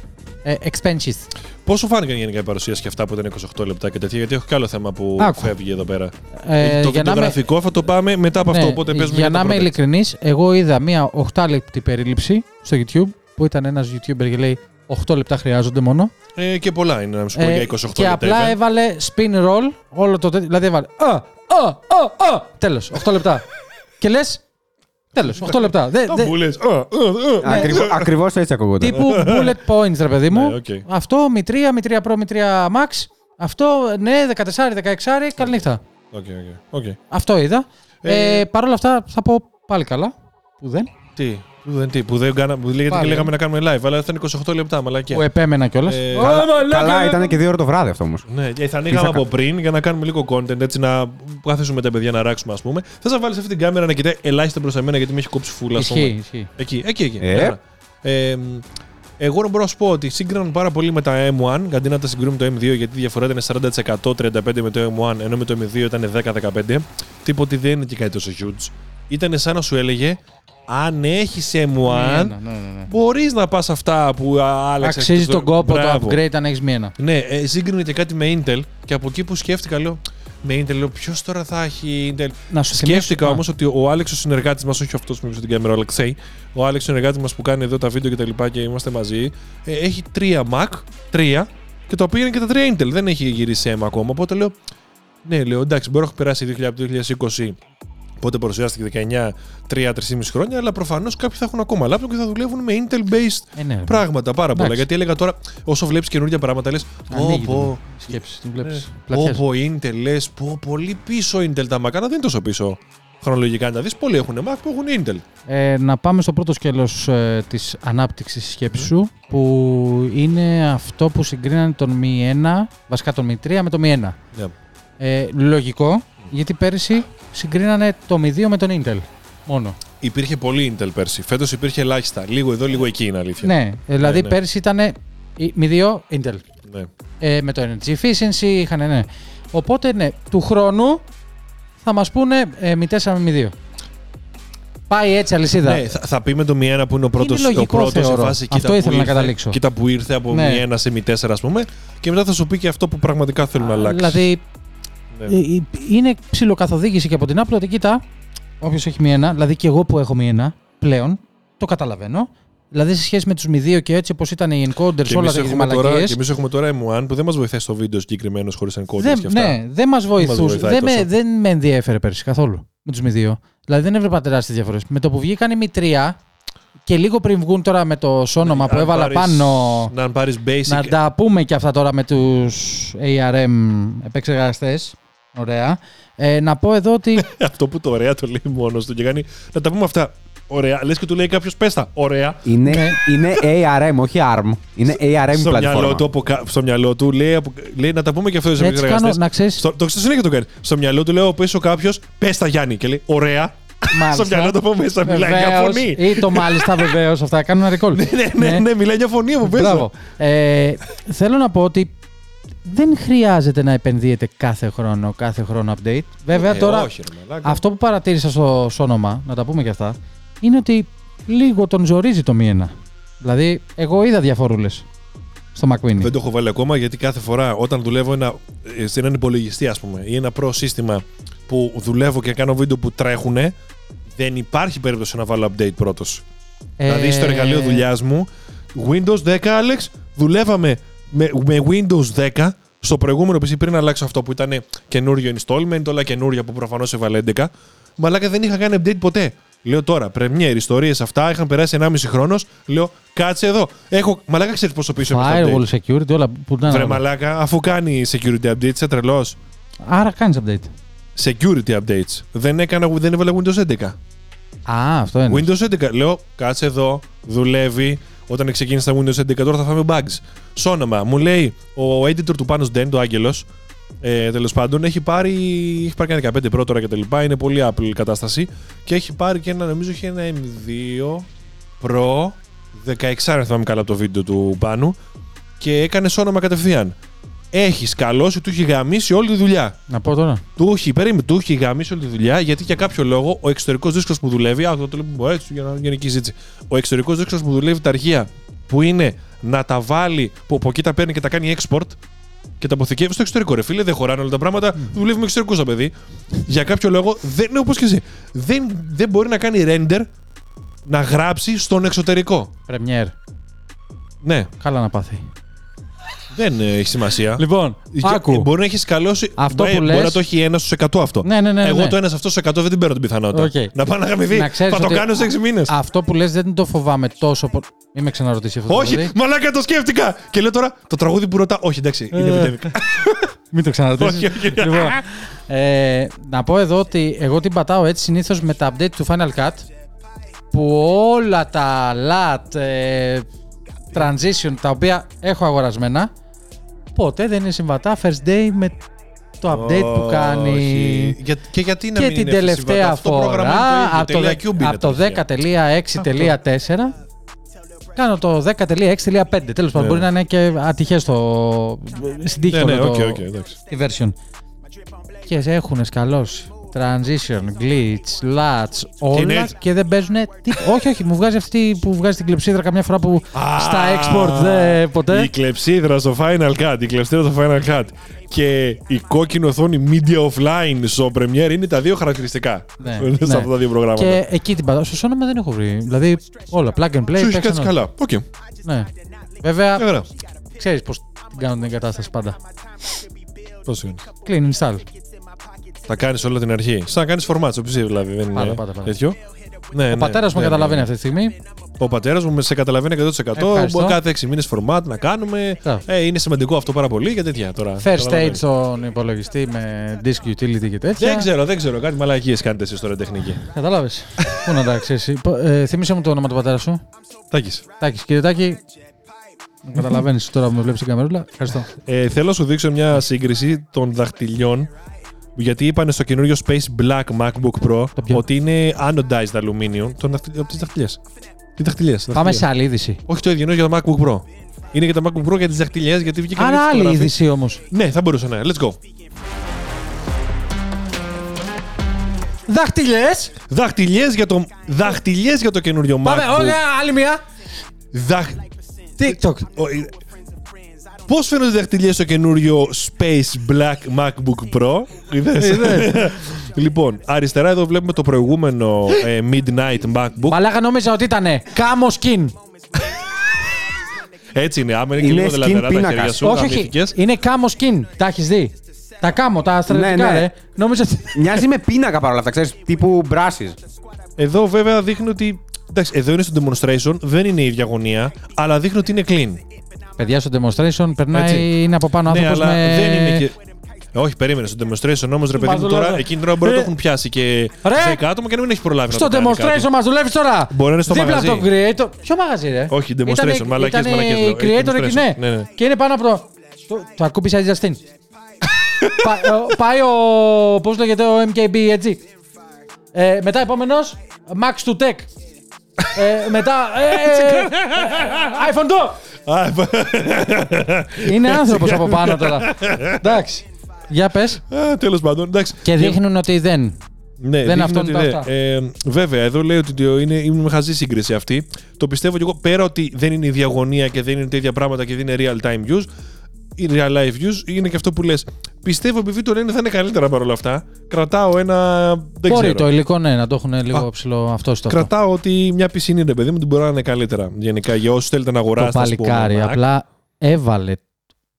ε, expenses. Πώς σου φάνηκαν γενικά η παρουσίαση και αυτά που ήταν 28 λεπτά και τέτοια, γιατί έχω και άλλο θέμα που Άκου. φεύγει εδώ πέρα. Ε, το για να είμαι- βιντεογραφικό θα το πάμε μετά από αυτό, Ναι, οπότε παίζουμε για τα να είμαι project. ειλικρινής, εγώ είδα μία 8 λεπτή περίληψη στο YouTube που ήταν ένας YouTuber και λέει 8 λεπτά χρειάζονται μόνο. Ε, και πολλά είναι να σου πω Ε, για 28 και λεπτά. απλά event. έβαλε spin roll όλο το τέτοιο. Δηλαδή έβαλε. Α, α, α, α. Τέλος. 8 λεπτά. και λες. Τέλος. 8 λεπτά. Δε- Τα δε- που λες, «Α, α, α». Ακριβώς- Ακριβώς έτσι ακούγονταν. τύπου bullet points, ρε παιδί μου. Ναι, οκ. Αυτό, M3, M3 Pro, M3 Max. Αυτό, ναι, 14, 16, καληνύχτα. OK, OK, OK. Αυτό είδα. Ε, Ε, Παρ' όλα αυτά θα πω πάλι καλά. Που δεν. Τι, Που δεν, τι, που δεν κάνα, που λέγεται Πάλι. και λέγαμε να κάνουμε live, αλλά ήταν 28 λεπτά, μαλακία. Που επέμενα κιόλας. Ε, Καλά, καλά ήταν και δύο ώρα το βράδυ αυτό όμως. Ναι, και θα Τι ανοίγαμε θα από πριν για να κάνουμε λίγο content, έτσι να κάθεσουμε τα παιδιά να ράξουμε, ας πούμε. Θες να βάλεις αυτή την κάμερα να κοιτάει ελάχιστα προ εμένα γιατί με έχει κόψει φούλα. ας πούμε. Ισχύει, ισχύει. Εκεί, εκεί, εκεί. Ε. Ωραία. Ε, μ, εγώ μπορώ να σου πω ότι σύγκριναν πάρα πολύ με τα M1, αντί να τα συγκρίνουμε με το M2, γιατί η διαφορά ήταν 40% 35% με το M1, ενώ με το M2 ήταν 10-15%. Τίποτε δεν είναι και κάτι τόσο huge. Ήταν σαν να σου έλεγε, αν έχεις M1, Ναι, ναι, ναι, ναι. μπορείς να πας αυτά που α, άλλαξες. Αξίζει τον κόπο το Μπράβο. upgrade αν έχεις μία. Ναι, ε, σύγκρινε και κάτι με Intel και από εκεί που σκέφτηκα, λέω, με Intel, λέω, ποιος τώρα θα έχει Intel. Να σου Σκέφτηκα θυμίσω- όμως ότι ο Άλεξ, ο συνεργάτης μας, όχι αυτός που είπε στην κάμερα, ο Αλεξέη, ο Άλεξ, ο συνεργάτης μας που κάνει εδώ τα βίντεο και τα λοιπά και είμαστε μαζί, ε, έχει τρία Mac, τρία, και τα οποία είναι και τα τρία Intel. Δεν έχει γυρίσει M ακόμα. Οπότε λέω, ναι, λέω, εντάξει, μπορεί να έχω περάσει 2000 από το 2020, πότε παρουσιάστηκε 19, 3-3,5 χρόνια, αλλά προφανώς κάποιοι θα έχουν ακόμα λάπτοπ και θα δουλεύουν με Intel-based Ε, ναι, ρε. πράγματα πάρα πολλά. Εντάξει. Γιατί έλεγα τώρα, όσο βλέπεις καινούργια πράγματα, λες, Ανοίγει πω, το σκέψη, την ναι. βλέπεις. Πω, Πλατιάζει. πω, Intel, λες, πω, πολύ πίσω Intel τα Mac, αλλά δεν είναι τόσο πίσω. Χρονολογικά να δεις, πολλοί έχουν Mac που έχουν Intel. Ε, να πάμε στο πρώτο σκέλος ε, της ανάπτυξης σκέψης σου, που είναι αυτό που συγκρίνανε τον Mi 1, βασικά τον Mi 3 με τον Mi 1. Ναι. Ε, λογικό, γιατί πέρυσι συγκρίνανε το Mi 2 με τον Intel. Μόνο. Υπήρχε πολύ Intel πέρσι. Φέτος υπήρχε ελάχιστα. Λίγο εδώ, λίγο εκεί είναι αλήθεια. Ναι, ε, δηλαδή ναι. πέρυσι ήταν Mi 2 Intel. Ναι. Ε, με το Energy Efficiency είχαν, ναι. Οπότε, ναι, του χρόνου θα μας πούνε ε, Mi 4 με Mi 2. Πάει έτσι αλυσίδα. Ναι, θα, θα πει με το Mi 1 που είναι ο πρώτο Είναι λογικό, πρώτος σε θεωρώ. φάση. Αυτό κοίτα που ήθελα να ήρθε, καταλήξω. Κοίτα που ήρθε από Ναι. Mi 1 σε Mi 4, ας πούμε. Και μετά θα σου πει και αυτό που πραγματικά θέλουν να αλλάξει. Δηλαδή, Ναι. ε, ε, είναι ψηλοκαθοδήγηση και από την Apple ότι κοίτα, όποιος έχει Mi 1, δηλαδή και εγώ που έχω Mi 1 πλέον, το καταλαβαίνω. Δηλαδή σε σχέση με τους Mi 2 και έτσι όπως ήταν οι encoders, Και όλα εμείς τα έχουμε, τώρα, μαλακίε. και εμείς έχουμε τώρα M1 που δεν μας βοηθάει στο βίντεο συγκεκριμένος χωρίς encoders Δεν, και αυτά. ναι, δεν μας βοηθούσε. βοηθάει Δεν, με, τόσο. δεν με ενδιέφερε πέρσι καθόλου με τους Mi 2. Δηλαδή δεν έβλεπα τεράστιες διαφορές. Με το που βγήκαν οι Mi 3 και λίγο πριν βγουν τώρα με το σώνομα που Αν έβαλα πάρεις- πάνω. Να αν πάρεις basic. Να τα πούμε και αυτά τώρα με τους ARM επεξεργαστές. Ωραία. Ε, να πω εδώ ότι Αυτό που το ωραία το λέει μόνος του και κάνει. Να τα πούμε αυτά. Ωραία. Λες και του λέει κάποιος πέστα. Ωραία. Είναι, Ναι. είναι ARM, όχι ARM. Είναι ARM η στο, μυαλό πλατφόρμα. του, από κα- στο μυαλό του λέει, από- λέει να τα πούμε και αυτό στου έτσι κάνω επεξεργαστέ. να ξέρει. Στο, το ξέρω συνέχεια το κάνει. Στο μυαλό του λέω από πίσω κάποιος πέστα Γιάννη και λέει Ωραία. στο μυαλό του από μέσα μιλάει για Βεβαίως. φωνή. Ή το μάλιστα βεβαίως. Αυτά κάνουν ένα recall. ναι, ναι, ναι, μιλάει για φωνή από πίσω. Μπράβο. Ε, θέλω να πω ότι δεν χρειάζεται να επενδύετε κάθε χρόνο, κάθε χρόνο update. Βέβαια Ε, τώρα όχι, ρε μαλάκα. αυτό που παρατήρησα στο σώνομα, να τα πούμε και αυτά, είναι ότι λίγο τον ζορίζει το μη 1. Δηλαδή, εγώ είδα διαφορούλες στο McQueen. Δεν το έχω βάλει ακόμα γιατί κάθε φορά όταν δουλεύω ένα, ε, σε έναν υπολογιστή, ας πούμε, ή ένα προ σύστημα που δουλεύω και κάνω βίντεο που τρέχουν, δεν υπάρχει περίπτωση να βάλω update πρώτος. Ε, Δηλαδή στο εργαλείο δουλειάς μου, Windows 10, Alex, δουλεύαμε με, με Windows 10 στο προηγούμενο PC πριν αλλάξω αυτό που ήταν καινούριο installment, όλα καινούρια που προφανώς έβαλε 11. Μαλάκα δεν είχα κάνει update ποτέ. Λέω τώρα, Premiere, ιστορίες αυτά, είχαν περάσει 1,5 χρόνος. Λέω, κάτσε εδώ. Έχω, μαλάκα ξέρεις πόσο πίσω είμαι στο Firewall update. security, όλα που να Βρε μαλάκα, αφού κάνει security updates, είσαι τρελός. Άρα κάνεις update. Security updates. Δεν, έκανα, δεν έβαλε Windows 11. Α, αυτό είναι. Windows 11. Λέω, κάτσε εδώ, δουλεύει. Όταν ξεκίνησα τα Windows 11, τώρα θα φάμε bugs. Σώνομα, μου λέει ο editor του Panos Den, το Άγγελος, ε, τέλος πάντων, έχει πάρει, έχει πάρει ένα 15 Pro τώρα και τα λοιπά. Είναι πολύ Apple η κατάσταση. Και έχει πάρει και ένα, νομίζω, έχει ένα M2 Pro 16, αν θυμάμαι καλά από το βίντεο του Πάνου. Και έκανε σώνομα κατευθείαν. Έχεις σκαλώσει, του έχει γαμίσει όλη τη δουλειά. Να πω τώρα. Του έχει, περίμενε, του έχει γαμίσει όλη τη δουλειά γιατί για κάποιο λόγο ο εξωτερικός δίσκος που δουλεύει. Α, το το λέμε έτσι για να γενική ζήτηση. Ο εξωτερικός δίσκος που δουλεύει τα αρχεία που είναι να τα βάλει, που από εκεί τα παίρνει και τα κάνει export και τα αποθηκεύει στο εξωτερικό. Ρε φίλε, δεν χωράνε όλα τα πράγματα. Δουλεύει με εξωτερικού το παιδί. Για κάποιο λόγο δεν είναι όπως και εσύ. Δεν, δεν μπορεί να κάνει render να γράψει στον εξωτερικό. Premiere. Ναι, Καλά να πάθει. Δεν ε, έχει σημασία. Λοιπόν, Για- άκου. Μπορεί να έχεις σκαλώσει. Αυτό μπορεί, που μπορεί λες- να το έχει ένα στους 100 αυτό. Ναι, ναι, ναι, Εγώ ναι. το ένα αυτό στους 100 δεν την παίρνω την πιθανότητα. Οκ. Να πάω να γαμηθεί. Να ξέρεις Θα το ότι κάνω σε 6 μήνες. Αυτό που λες δεν το φοβάμαι τόσο. πο- Μην με ξαναρωτήσεις αυτό. το Όχι, παιδί. μαλάκα το σκέφτηκα. Και λέω τώρα το τραγούδι που ρωτά. Όχι, εντάξει, είναι Ε, epidemic. Μην το ξαναρωτήσεις. Όχι, όχι. Λοιπόν, ε, να πω εδώ ότι εγώ την πατάω έτσι συνήθως με τα update του Final Cut που όλα τα LAT, ε, transition τα οποία έχω αγορασμένα, ποτέ δεν είναι συμβατά first day με το update που κάνει. Όχι. Για- και γιατί να Και μην την είναι τελευταία συμβατό. Αυτό το φορά, πρόγραμμα είναι από το, ίδιο, δε- .cube είναι από το το ίδιο. 10.6.4, κάνω το 10.6.5. Τέλος πάντων, Ναι. μπορεί να είναι και ατυχές το... στην τύχη Ναι, ναι, όλο οκ, το- οκ, εντάξει. τη version. Και σε έχουν σκαλώσει. Transition, glitch, latch, όλα έτσι- και δεν παίζουν τίποτα. όχι, όχι, μου βγάζει αυτή που βγάζει την κλεψίδρα καμιά φορά που στα export δεν ποτέ. Η κλεψίδρα στο Final Cut, η κλεψίδρα στο Final Cut και η κόκκινη οθόνη Media Offline στο Premiere είναι τα δύο χαρακτηριστικά Ναι, σε ναι. αυτά τα δύο προγράμματα. Και εκεί την πατάω. Στο Sonoma δεν έχω βρει. Δηλαδή όλα, plug and play. Σου έχει παίξαν κάτσει όλα. καλά. Οκ. Ναι. Βέβαια, Ε, Ωραία. ξέρεις πώς την κάνουν την εγκατάσταση πάντα. Πώς είναι; Clean install. Θα κάνεις όλα την αρχή. Σαν να κάνεις format στο PC δηλαδή. Δεν Πάντα, είναι πάντα, πάντα. τέτοιο; Ναι, Ο πατέρας μου καταλαβαίνει αυτή τη στιγμή. Ο πατέρας μου με σε καταλαβαίνει 100%. Ευχαριστώ. Μπορεί κάθε 6 μήνες format να κάνουμε. Μπράβο. Ε, είναι σημαντικό αυτό πάρα πολύ και τέτοια τώρα. First Καταλαβαίνεις. Aid στον υπολογιστή με disk utility και τέτοια. Δεν ξέρω, δεν ξέρω. Κάτι μαλακίες κάνετε εσείς τώρα τεχνική. Κατάλαβες. Πού να τα ξέρει. Ε, Θύμησε μου το όνομα του πατέρα σου. Τάκης. Τάκης, κύριε Τάκη. Καταλαβαίνεις τώρα που με βλέπεις την καμερούλα. Ευχαριστώ. Ε, θέλω να σου δείξω μια σύγκριση των δαχτυλιών. Γιατί είπαν στο καινούριο Space Black MacBook Pro Το ποιο; ότι είναι anodized aluminium των δαχτυλ... από τις δαχτυλιές. Τι δαχτυλιές. Πάμε σε άλλη είδηση. Όχι το ίδιο, εννοώ για το MacBook Pro. Είναι για το MacBook Pro για τις δαχτυλιές, γιατί βγήκαν. Άρα έτσι άλλη φωτογραφίες. είδηση όμως. Ναι, θα μπορούσε να. Let's go. Δάχτυλε. Δαχτυλιές για το, δαχτυλιές για το καινούριο Πάμε, MacBook. όχι, άλλη μία. Δαχ... TikTok. Πώς φαίνονται οι δαχτυλιέ στο καινούριο Space Black MacBook Pro; Είδες; λοιπόν, αριστερά εδώ βλέπουμε το προηγούμενο ε, Midnight MacBook. Μαλάκα νόμιζα ότι ήταν κάμο skin. Έτσι είναι, άμα είναι, Είναι και λίγο skin δελατερά τα πίνακας. χέρια σου, όχι, όχι. γαμήθηκες. Είναι κάμο skin. Τα έχεις δει. Τα κάμω, τα στρατιωτικά, Ναι, ναι. ρε. Νόμιζα ότι. Μοιάζει με πίνακα παρόλα αυτά, ξέρεις, τύπου μπράσει. Εδώ βέβαια δείχνει ότι. Εντάξει, εδώ είναι στο demonstration, δεν είναι η ίδια γωνία, αλλά δείχνει ότι είναι clean. Παιδιά στο demonstration περνάει, Έτσι. είναι από πάνω ναι, άνθρωπος αλλά με... δεν είναι και. Ε, Όχι, περίμενε. Στο demonstration όμω, ρε παιδί Μας μου, δουλεύει. τώρα εκείνη την ώρα μπορεί να το Ρε. έχουν πιάσει και Ρε. 10 άτομα και να μην έχει προλάβει Στο να το κάνει κάτι. demonstration μας δουλεύει τώρα. Μπορεί να είναι στο Δίπλα μαγαζί. από το creator. Ποιο μαγαζί, ρε. Όχι, demonstration, Ήτανε- μαλακίες, ήτανε μαλακίες λέω. Ε, creator εκεί, ναι. demonstration, ναι, ναι. Και είναι πάνω από το. Το, το ακούμπησα η Justin. Πα- ο- Πάει ο. Πώ λέγεται ο MKB, έτσι. Ε, μετά επόμενο. Max to Tech. Ε, μετά. ε, ε, iPhone 2. Α, Είναι άνθρωπος από πάνω τώρα. Εντάξει. Για πες. Τέλος πάντων, εντάξει. Και δείχνουν ότι δεν. Ναι, Δεν δείχνει αυτό ότι είναι τα δεν. αυτά. Ε, βέβαια, εδώ λέει ότι το είναι, είναι με χαζή σύγκριση αυτή. Το πιστεύω και εγώ πέρα ότι δεν είναι η διαγωνία και δεν είναι τα ίδια πράγματα και δεν είναι real time views. Η real life views είναι και αυτό που λες. Πιστεύω επειδή το λένε θα είναι καλύτερα παρόλα αυτά. Κρατάω ένα. Δεν Μπορεί ξέρω. το υλικό, ναι, να το έχουν λίγο Α, ψηλό αυτό στο Κρατάω ότι μια πισινή ρε παιδί μου την μπορεί να είναι καλύτερα. Γενικά για όσους θέλετε να Το αγοράσετε. ας πούμε, παλικάρι Mac. απλά έβαλε.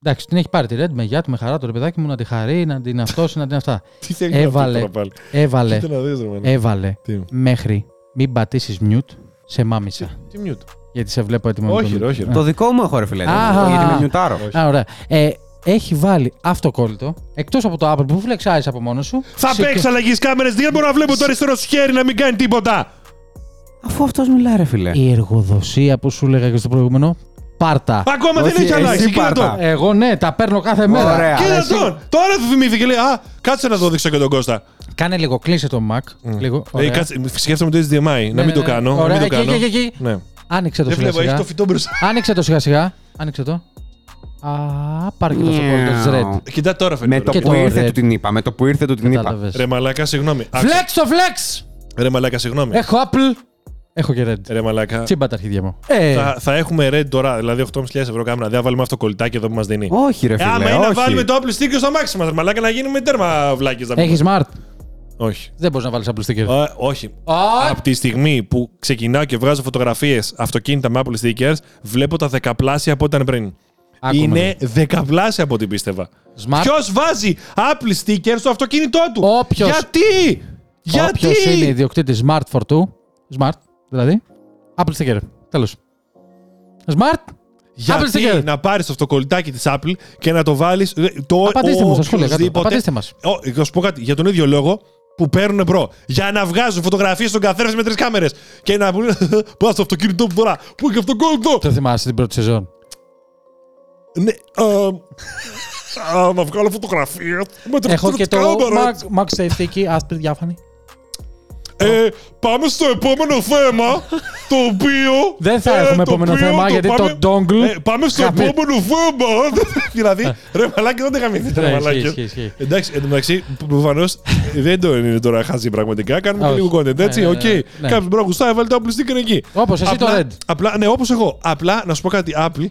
Εντάξει, την έχει πάρει τη Red με γεια του, με χαρά του, ρε παιδάκι μου, να τη χαρεί, να την αυτόσει, να την αυτά. Τι θέλει να πει Έβαλε, τώρα πάλι; έβαλε, Κοίτα να δεις, ρε, μάνα. έβαλε Τι, μέχρι μην πατήσεις mute σε μάμισα. τι mute; Γιατί σε βλέπω έτοιμο. με Όχι, το ρε, mute. όχι, ρε. Α. Το δικό μου έχω ρε φιλέ. Α, γιατί α, με α. μιουτάρω. Α, ωραία. Ε, έχει βάλει αυτοκόλλητο εκτός από το Apple που φλεξάρεις από μόνος σου. Θα σε- παίξει αλλαγή κάμερες. Δεν μπορώ να βλέπω το αριστερό σου χέρι να μην κάνει τίποτα. Αφού αυτός μιλάει, ρε φιλέ. Η εργοδοσία που σου έλεγα και στο προηγούμενο. Πάρτα. Ακόμα δεν Όχι, έχει αλλάξει. εσύ Κοίτα πάρτα. τον. Εγώ ναι, τα παίρνω κάθε μέρα. Ωραία. Κοίτα αλλά εσύ- τον. Τώρα του θυμήθηκε. Λέει, Α, κάτσε να το δείξω και τον Κώστα. Κάνε λίγο, κλείσε το Mac. Λίγο. Ε, ωραία. κάτσε, σκέφτομαι το HDMI. Ναι, Να μην το ναι, ναι. κάνω. να Ωραία, μην το εκεί, κάνω. εκεί, εκεί. Ναι. Άνοιξε το Δεν σιγά βλέπω, έχει σιγά. το φυτό μπροστά. Άνοιξε το σιγά σιγά. Άνοιξε το. Α, πάρε και το αυτοκόλλητο της Red. Κοιτά τώρα Με φαίνεται. το Και που το ήρθε red. του την είπα. Με το που ήρθε του την είπα. Κατάλαβες. Ρε μαλάκα, συγγνώμη. Άκουσα. Flex το flex! Ρε μαλάκα, συγγνώμη. Έχω Apple. Έχω και Red. Ρε μαλάκα. Τσίμπα τα αρχίδια μου. Ε, Θα, θα έχουμε red τώρα, δηλαδή 8.500 ευρώ κάμερα. Δεν θα βάλουμε αυτό το κολλητάκι εδώ που μας δίνει. Όχι, ρε Ε, φιλέ. άμα είναι να όχι. βάλουμε το Apple Sticker στο αμάξι μας, μαλάκα να γίνουμε τέρμα βλάκες. να πούμε. Έχεις smart. Όχι. Δεν μπορείς να βάλεις Apple sticker. Ε, όχι. Α, Από τη στιγμή που ξεκινάω και βγάζω φωτογραφίες αυτοκίνητα με Apple Stickers, βλέπω τα δεκαπλάσια από ό,τι ήταν πριν. άκουμε Είναι λίγο. δεκαπλάσια από ό,τι πίστευα. Smart. Ποιος βάζει Apple Stickers στο αυτοκίνητό του, Όποιος- Γιατί! Γιατί! Όποιος είναι ιδιοκτήτης Smart for 2, Smart δηλαδή, Apple sticker. Τέλος. Smart, Apple Γιατί sticker. να πάρεις το αυτοκολλητάκι της Apple και να το βάλεις. Το Απαντήστε μου στα σχόλια κάτω. οποιοσδήποτε- Απαντήστε μας. Ω, Θα σου πω κάτι. Για τον ίδιο λόγο, που παίρνουν προ για να βγάζουν φωτογραφίες στον καθένα με τρεις κάμερες. Και να πούνε. Πάω στο αυτοκίνητό μου τώρα. Πού και αυτό κόλλο. Το θυμάσαι την πρώτη σεζόν. Ναι. α, α, να βγάλω φωτογραφία με την Έχω και το κάμερα. Max- Max Safety εκεί, άσπρη διάφανη. Ε, πάμε στο επόμενο θέμα, το οποίο... Δεν θα ε, έχουμε το επόμενο οποίο θέμα, γιατί το dongle Ε, πάμε στο χαμέ- επόμενο θέμα. δηλαδή, ρε μαλάκι, δεν τα γαμηθείτε, ρε Ναι, ισχύει, μαλάκι. ισχύει, ισχύει. Εντάξει, εν τω μεταξύ, προφανώς δεν το είναι τώρα χάσει πραγματικά. Κάνουμε και Όχι. λίγο content, έτσι. Ναι, ναι, Οκ. ναι, ναι. Κάποιος μπορεί να γουστάει, βάλει το Apple sticker εκεί. Όπως εσύ το Απλά- Red. Απλά, ναι, όπως εγώ. Απλά να σου πω κάτι, Apple.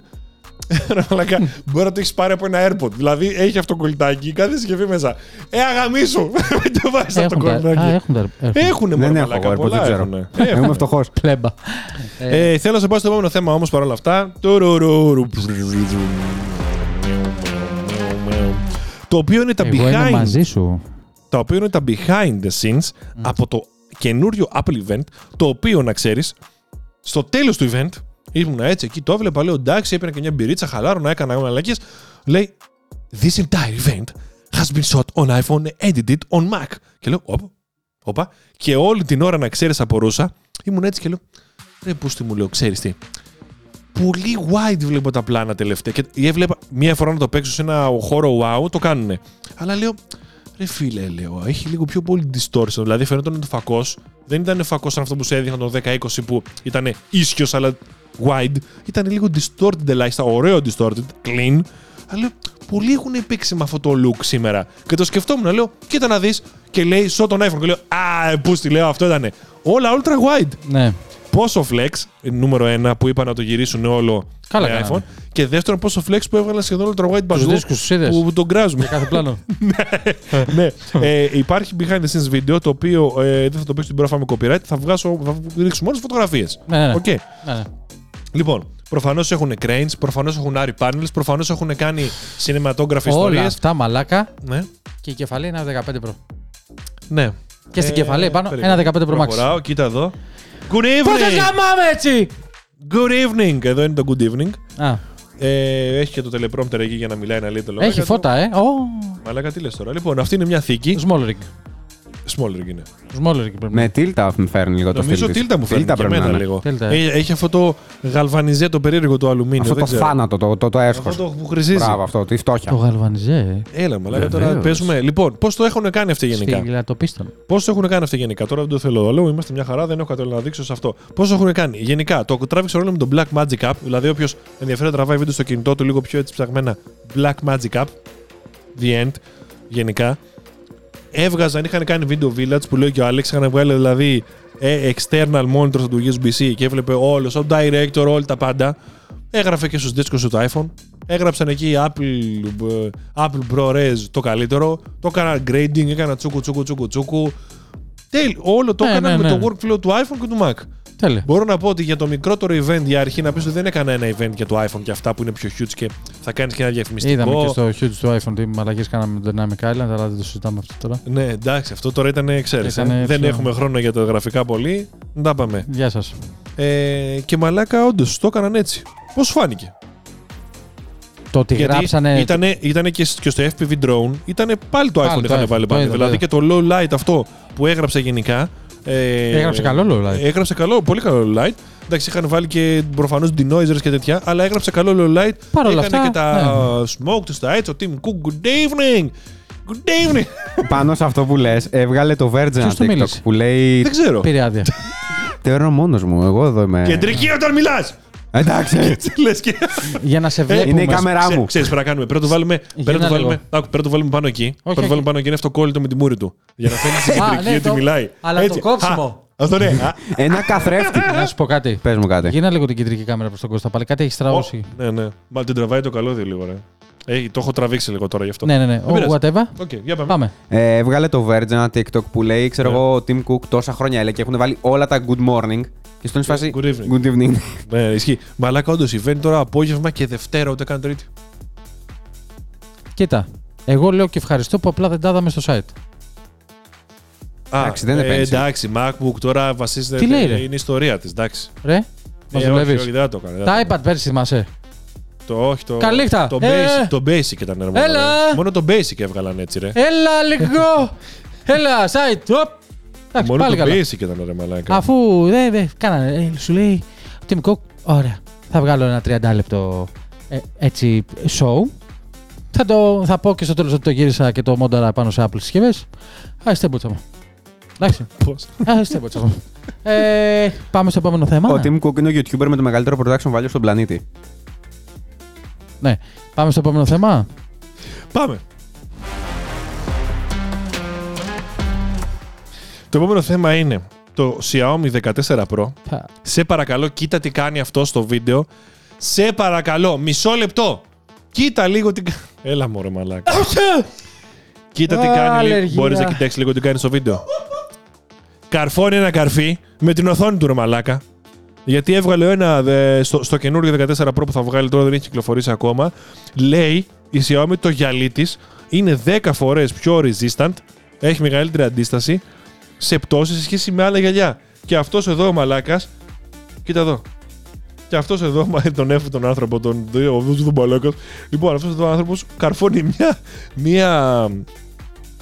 Ρε μαλάκα, μπορεί να το έχεις πάρει από ένα AirPod. Δηλαδή έχει αυτό το κολλητάκι, κάθε συσκευή μέσα. Ε, αγαμίσου! Μην το βάζεις αυτό το Έχουν τα- Α, κολλητάκι. έχουν τα. έχουν. Έχουνε Δεν μόνο έχω μαλάκα, εγώ AirPods, πολλά δεν ξέρω. έχουνε. Εγώ Έχουνε. είμαι φτωχός. Πλέμπα. Ε, θέλω να σε πάω στο επόμενο θέμα όμως παρόλα αυτά. Τουρουρουρου. Το οποίο είναι τα Εγώ είμαι behind, μαζί σου. τα οποία είναι τα behind the scenes από το καινούριο Apple event, το οποίο να ξέρεις, στο τέλος του event, ήμουν έτσι εκεί, το έβλεπα, λέω εντάξει, έπαιρνα και μια μπυρίτσα, χαλάρωνα, έκανα μαλακίες, λέει This entire event has been shot on iPhone and edited on Mac. Και λέω, όπα, όπα. Και όλη την ώρα να ξέρεις απορούσα, ήμουν έτσι και λέω, ρε πούστη μου λέω, ξέρεις τι, πολύ wide βλέπω τα πλάνα τελευταία. Και έβλεπα μία φορά να το παίξω σε ένα χώρο wow, το κάνουνε. Αλλά λέω, ρε φίλε, λέω, έχει λίγο πιο πολύ distortion. Δηλαδή φαίνονταν ότι ο φακός δεν ήταν φακός σαν αυτό που σε έδειχναν το 10-20 που ήταν ίσιος αλλά wide. Ήταν λίγο distorted ελάχιστα, ωραίο distorted, clean. Αλλά λέω, πολλοί έχουν παίξει με αυτό το look σήμερα. Και το σκεφτόμουν, λέω, κοίτα να δεις. Και λέει, shot on iPhone. Και λέω, Α, πού τη λέω, αυτό ήταν. Όλα ultra wide. Ναι. Πόσο flex, νούμερο ένα, που είπαν να το γυρίσουν όλο Καλά με κάνανε. iPhone. Και δεύτερον, πόσο flex που έβγαλαν σχεδόν ultra wide Τους παντού. δίσκους τους είδες; Που τον κράζουμε. Κάθε πλάνο. ναι. ε, υπάρχει behind the scenes βίντεο το οποίο ε, δεν θα το παίξω την πρώτη με copyright. Θα, βγάσω, θα ρίξουμε όλες τις φωτογραφίες. Ναι, ναι, ναι. Οκ. ναι, ναι. Λοιπόν, προφανώς έχουν cranes, προφανώς έχουν RE panels, προφανώς έχουν κάνει cinematography Όλα ιστορίες. αυτά μαλάκα Ναι. και η κεφαλή είναι ένα 15 Pro. ναι. Και στην Ε, κεφαλή πάνω περίμενε. ένα 15 Pro Max. Προχωράω, κοίτα εδώ. Good Πώς σας evening! γαμάμε έτσι! Good evening! Εδώ είναι το good evening. Α, Ε, έχει και το teleprompter εκεί για να μιλάει να λέει το λόγο. έχει φώτα, ε. Ω, Μαλάκα, τι λες τώρα. Λοιπόν, αυτή είναι μια θήκη. small rig. Small ring είναι. Small rig πρέπει να Με τίλτα μου φέρνει λίγο το Νομίζω στυλ της. τίλτα μου φέρνει και πρέπει να εμένα είναι. λίγο. Τίλτα, ε. Ε, Έχει αυτό το γαλβανιζέ, το περίεργο το αλουμίνιο. Αυτό δεν το ξέρω. θάνατο, το, το, το έσχος. Αυτό το που χρυσίζει. Μπράβο αυτό, τη φτώχεια. Το γαλβανιζέ, ε. Έλα, μαλάκα, τώρα Βεβαίως. παίζουμε. Λοιπόν, πώς το έχουν κάνει αυτοί γενικά; Στη το πίστον. Πώς το έχουν κάνει αυτοί γενικά; Τώρα δεν το θέλω όλο. Είμαστε μια χαρά, δεν έχω κάτι άλλο να δείξω σε αυτό. Πώς το έχουν κάνει; Γενικά, το τράβηξε ρόλο με τον Black Magic App. Δηλαδή, όποιος ενδιαφέρεται τραβάει βίντεο στο κινητό του λίγο πιο έτσι ψαγμένα. Black Magic App. The end. Γενικά. Έβγαζαν, είχαν κάνει video village που λέει και ο Alex. Είχαν βγάλει δηλαδή ε, external monitor του USB-C και έβλεπε όλο, ο director, όλα τα πάντα. Έγραφε και στους δίσκους του το iPhone. Έγραψαν εκεί Apple, ε, Apple ProRes το καλύτερο. Το έκανα grading, έκανα τσούκου τσούκου τσούκου τσούκου. Τέλει. Όλο το Ναι, έκαναν ναι, με ναι. το workflow του iPhone και του Mac. Τέλεια. Μπορώ να πω ότι για το μικρότερο event για αρχή να πεις ότι δεν έκανα ένα event για το iPhone και αυτά που είναι πιο huge και θα κάνεις και ένα διαφημιστικό. Είδαμε και στο huge του iPhone τι μαλακίες κάναμε με το Dynamic Island, αλλά δεν το συζητάμε αυτό τώρα. Ναι, εντάξει, αυτό τώρα ήταν εξαίρεση. Ήτανε ε. Δεν πιο- έχουμε χρόνο για τα γραφικά πολύ. Δεν τα πάμε. Γεια σας. Ε, και μαλάκα, όντως το έκαναν έτσι. Πώς φάνηκε; Το ότι γράψανε... Ήτανε, ήτανε και, σ- και στο FPV drone, ήταν πάλι το iPhone Πάλι το είχαν iPhone, βάλει το πάνω. είδα, το Δηλαδή είδα. και το low light αυτό που έγραψε γενικά. Ε, Έγραψε καλό low light. Έγραψε καλό, πολύ καλό low light. Εντάξει, είχαν βάλει και προφανώς denoisers και τέτοια, αλλά έγραψε καλό low light. Παρ' όλα Έκανε αυτά, και τα ναι. smoke του στα έτσι, ο Tim Cook. Good evening! Good evening! Πάνω σε αυτό που λες, έβγαλε το Virgin Ποιος ένα του TikTok μίλησε; που λέει. Δεν ξέρω. Πήρε άδεια. Τέρνω μόνος μου, εγώ εδώ είμαι. Κεντρική όταν μιλάς! Εντάξει. Λες και. Για να σε βλέπουμε. είναι η κάμερα μου. Ξέρεις πρέπει να κάνουμε. Πρέπει να το βάλουμε, πρέπει να το ένα βάλουμε, λίγο. άκου, πρέπει να το βάλουμε πάνω εκεί. πρέπει να το όχι. βάλουμε πάνω εκεί. Είναι αυτοκόλλητο με τη μούρη του. Για να φαίνεται στην Α, κεντρική ναι, ότι το- μιλάει. αλλά το κόψιμο. Α, Αυτό ναι. Α, Ένα καθρέφτη. Να σου πω κάτι. Πες μου κάτι. Γύρνα λίγο την κεντρική κάμερα προς τον Κώστα. Πάλι κάτι έχεις στραβώσει. Ναι, ναι. Μα την τραβάει το καλώδιο λίγο, ρε. Ε, το έχω τραβήξει λίγο τώρα γι' αυτό. Ναι, ναι, ναι. Δεν πειράζει. Oh, whatever. Οκ, για πάμε. Πάμε. Ε, έβγαλε το Verge ένα TikTok που λέει, ξέρω Ναι. εγώ, ο Tim Cook τόσα χρόνια έλεγε και έχουν βάλει όλα τα good morning. Και στον φάση. Good evening. Good evening. Ναι, ισχύει. Μαλάκα, όντως event τώρα απόγευμα και Δευτέρα, ούτε καν Τρίτη. Κοίτα. Εγώ λέω και ευχαριστώ που απλά δεν τα είδαμε στο site. Α, Εντάξει, δεν είναι ε, pencil. εντάξει, MacBook τώρα βασίζεται. Τι λέει, ρε; Είναι ιστορία της, εντάξει. Ρε, μας Ε, όχι, δουλεύεις. όχι, δεν θα το έκανε. δεν Τα θα το iPad πέρσι θυμάσαι; Το, όχι, το, Καληνύχτα. Το, Ε, basic, ε. το basic ήταν ρε, μόνο, Έλα. ρε. Μόνο το basic έβγαλαν έτσι, ρε. Έλα λίγο! Έλα, site. Οπ. Εντάξει, Μόνο πάλι το καλά. basic ήταν ρε μαλάκα. Αφού δεν δε, κάνανε, ε, σου λέει ο Tim Cook, ωραία, θα βγάλω ένα 30 λεπτό ε, έτσι show. Θα, το, θα πω και στο τέλος ότι το γύρισα και το μόνταρα πάνω σε Apple συσκευές. Άιστε μπούτσα μου. Εντάξει. Πώς; Άιστε μπούτσα μου. Ε, πάμε στο επόμενο θέμα. Ο Tim Cook είναι ο YouTuber με το μεγαλύτερο production value στον πλανήτη. Ναι. Πάμε στο επόμενο θέμα. Πάμε. Το επόμενο θέμα είναι το Xiaomi 14 Pro. Θα- Σε παρακαλώ, κοίτα τι κάνει αυτό στο βίντεο. Σε παρακαλώ, μισό λεπτό. Κοίτα λίγο τι. κα- Έλα μωρέ μαλάκα. Κοίτα τι Α, κάνει. λίγο. αλλεργία. Μπορείς να κοιτάξεις λίγο τι κάνει στο βίντεο. Καρφώνει ένα καρφί με την οθόνη του ρε μαλάκα. Γιατί έβγαλε ένα δε, στο, στο καινούριο 14 Pro που θα βγάλει τώρα, δεν έχει κυκλοφορήσει ακόμα. Λέει η Xiaomi το γυαλί της είναι 10 φορές πιο resistant, έχει μεγαλύτερη αντίσταση σε πτώση σε σχέση με άλλα γυαλιά. Και αυτός εδώ ο μαλάκας, κοίτα εδώ. Και αυτός εδώ, μα, τον έφερε τον άνθρωπο, τον ο αυτός εδώ μαλάκας. Λοιπόν, αυτός εδώ ο άνθρωπος καρφώνει μια, μια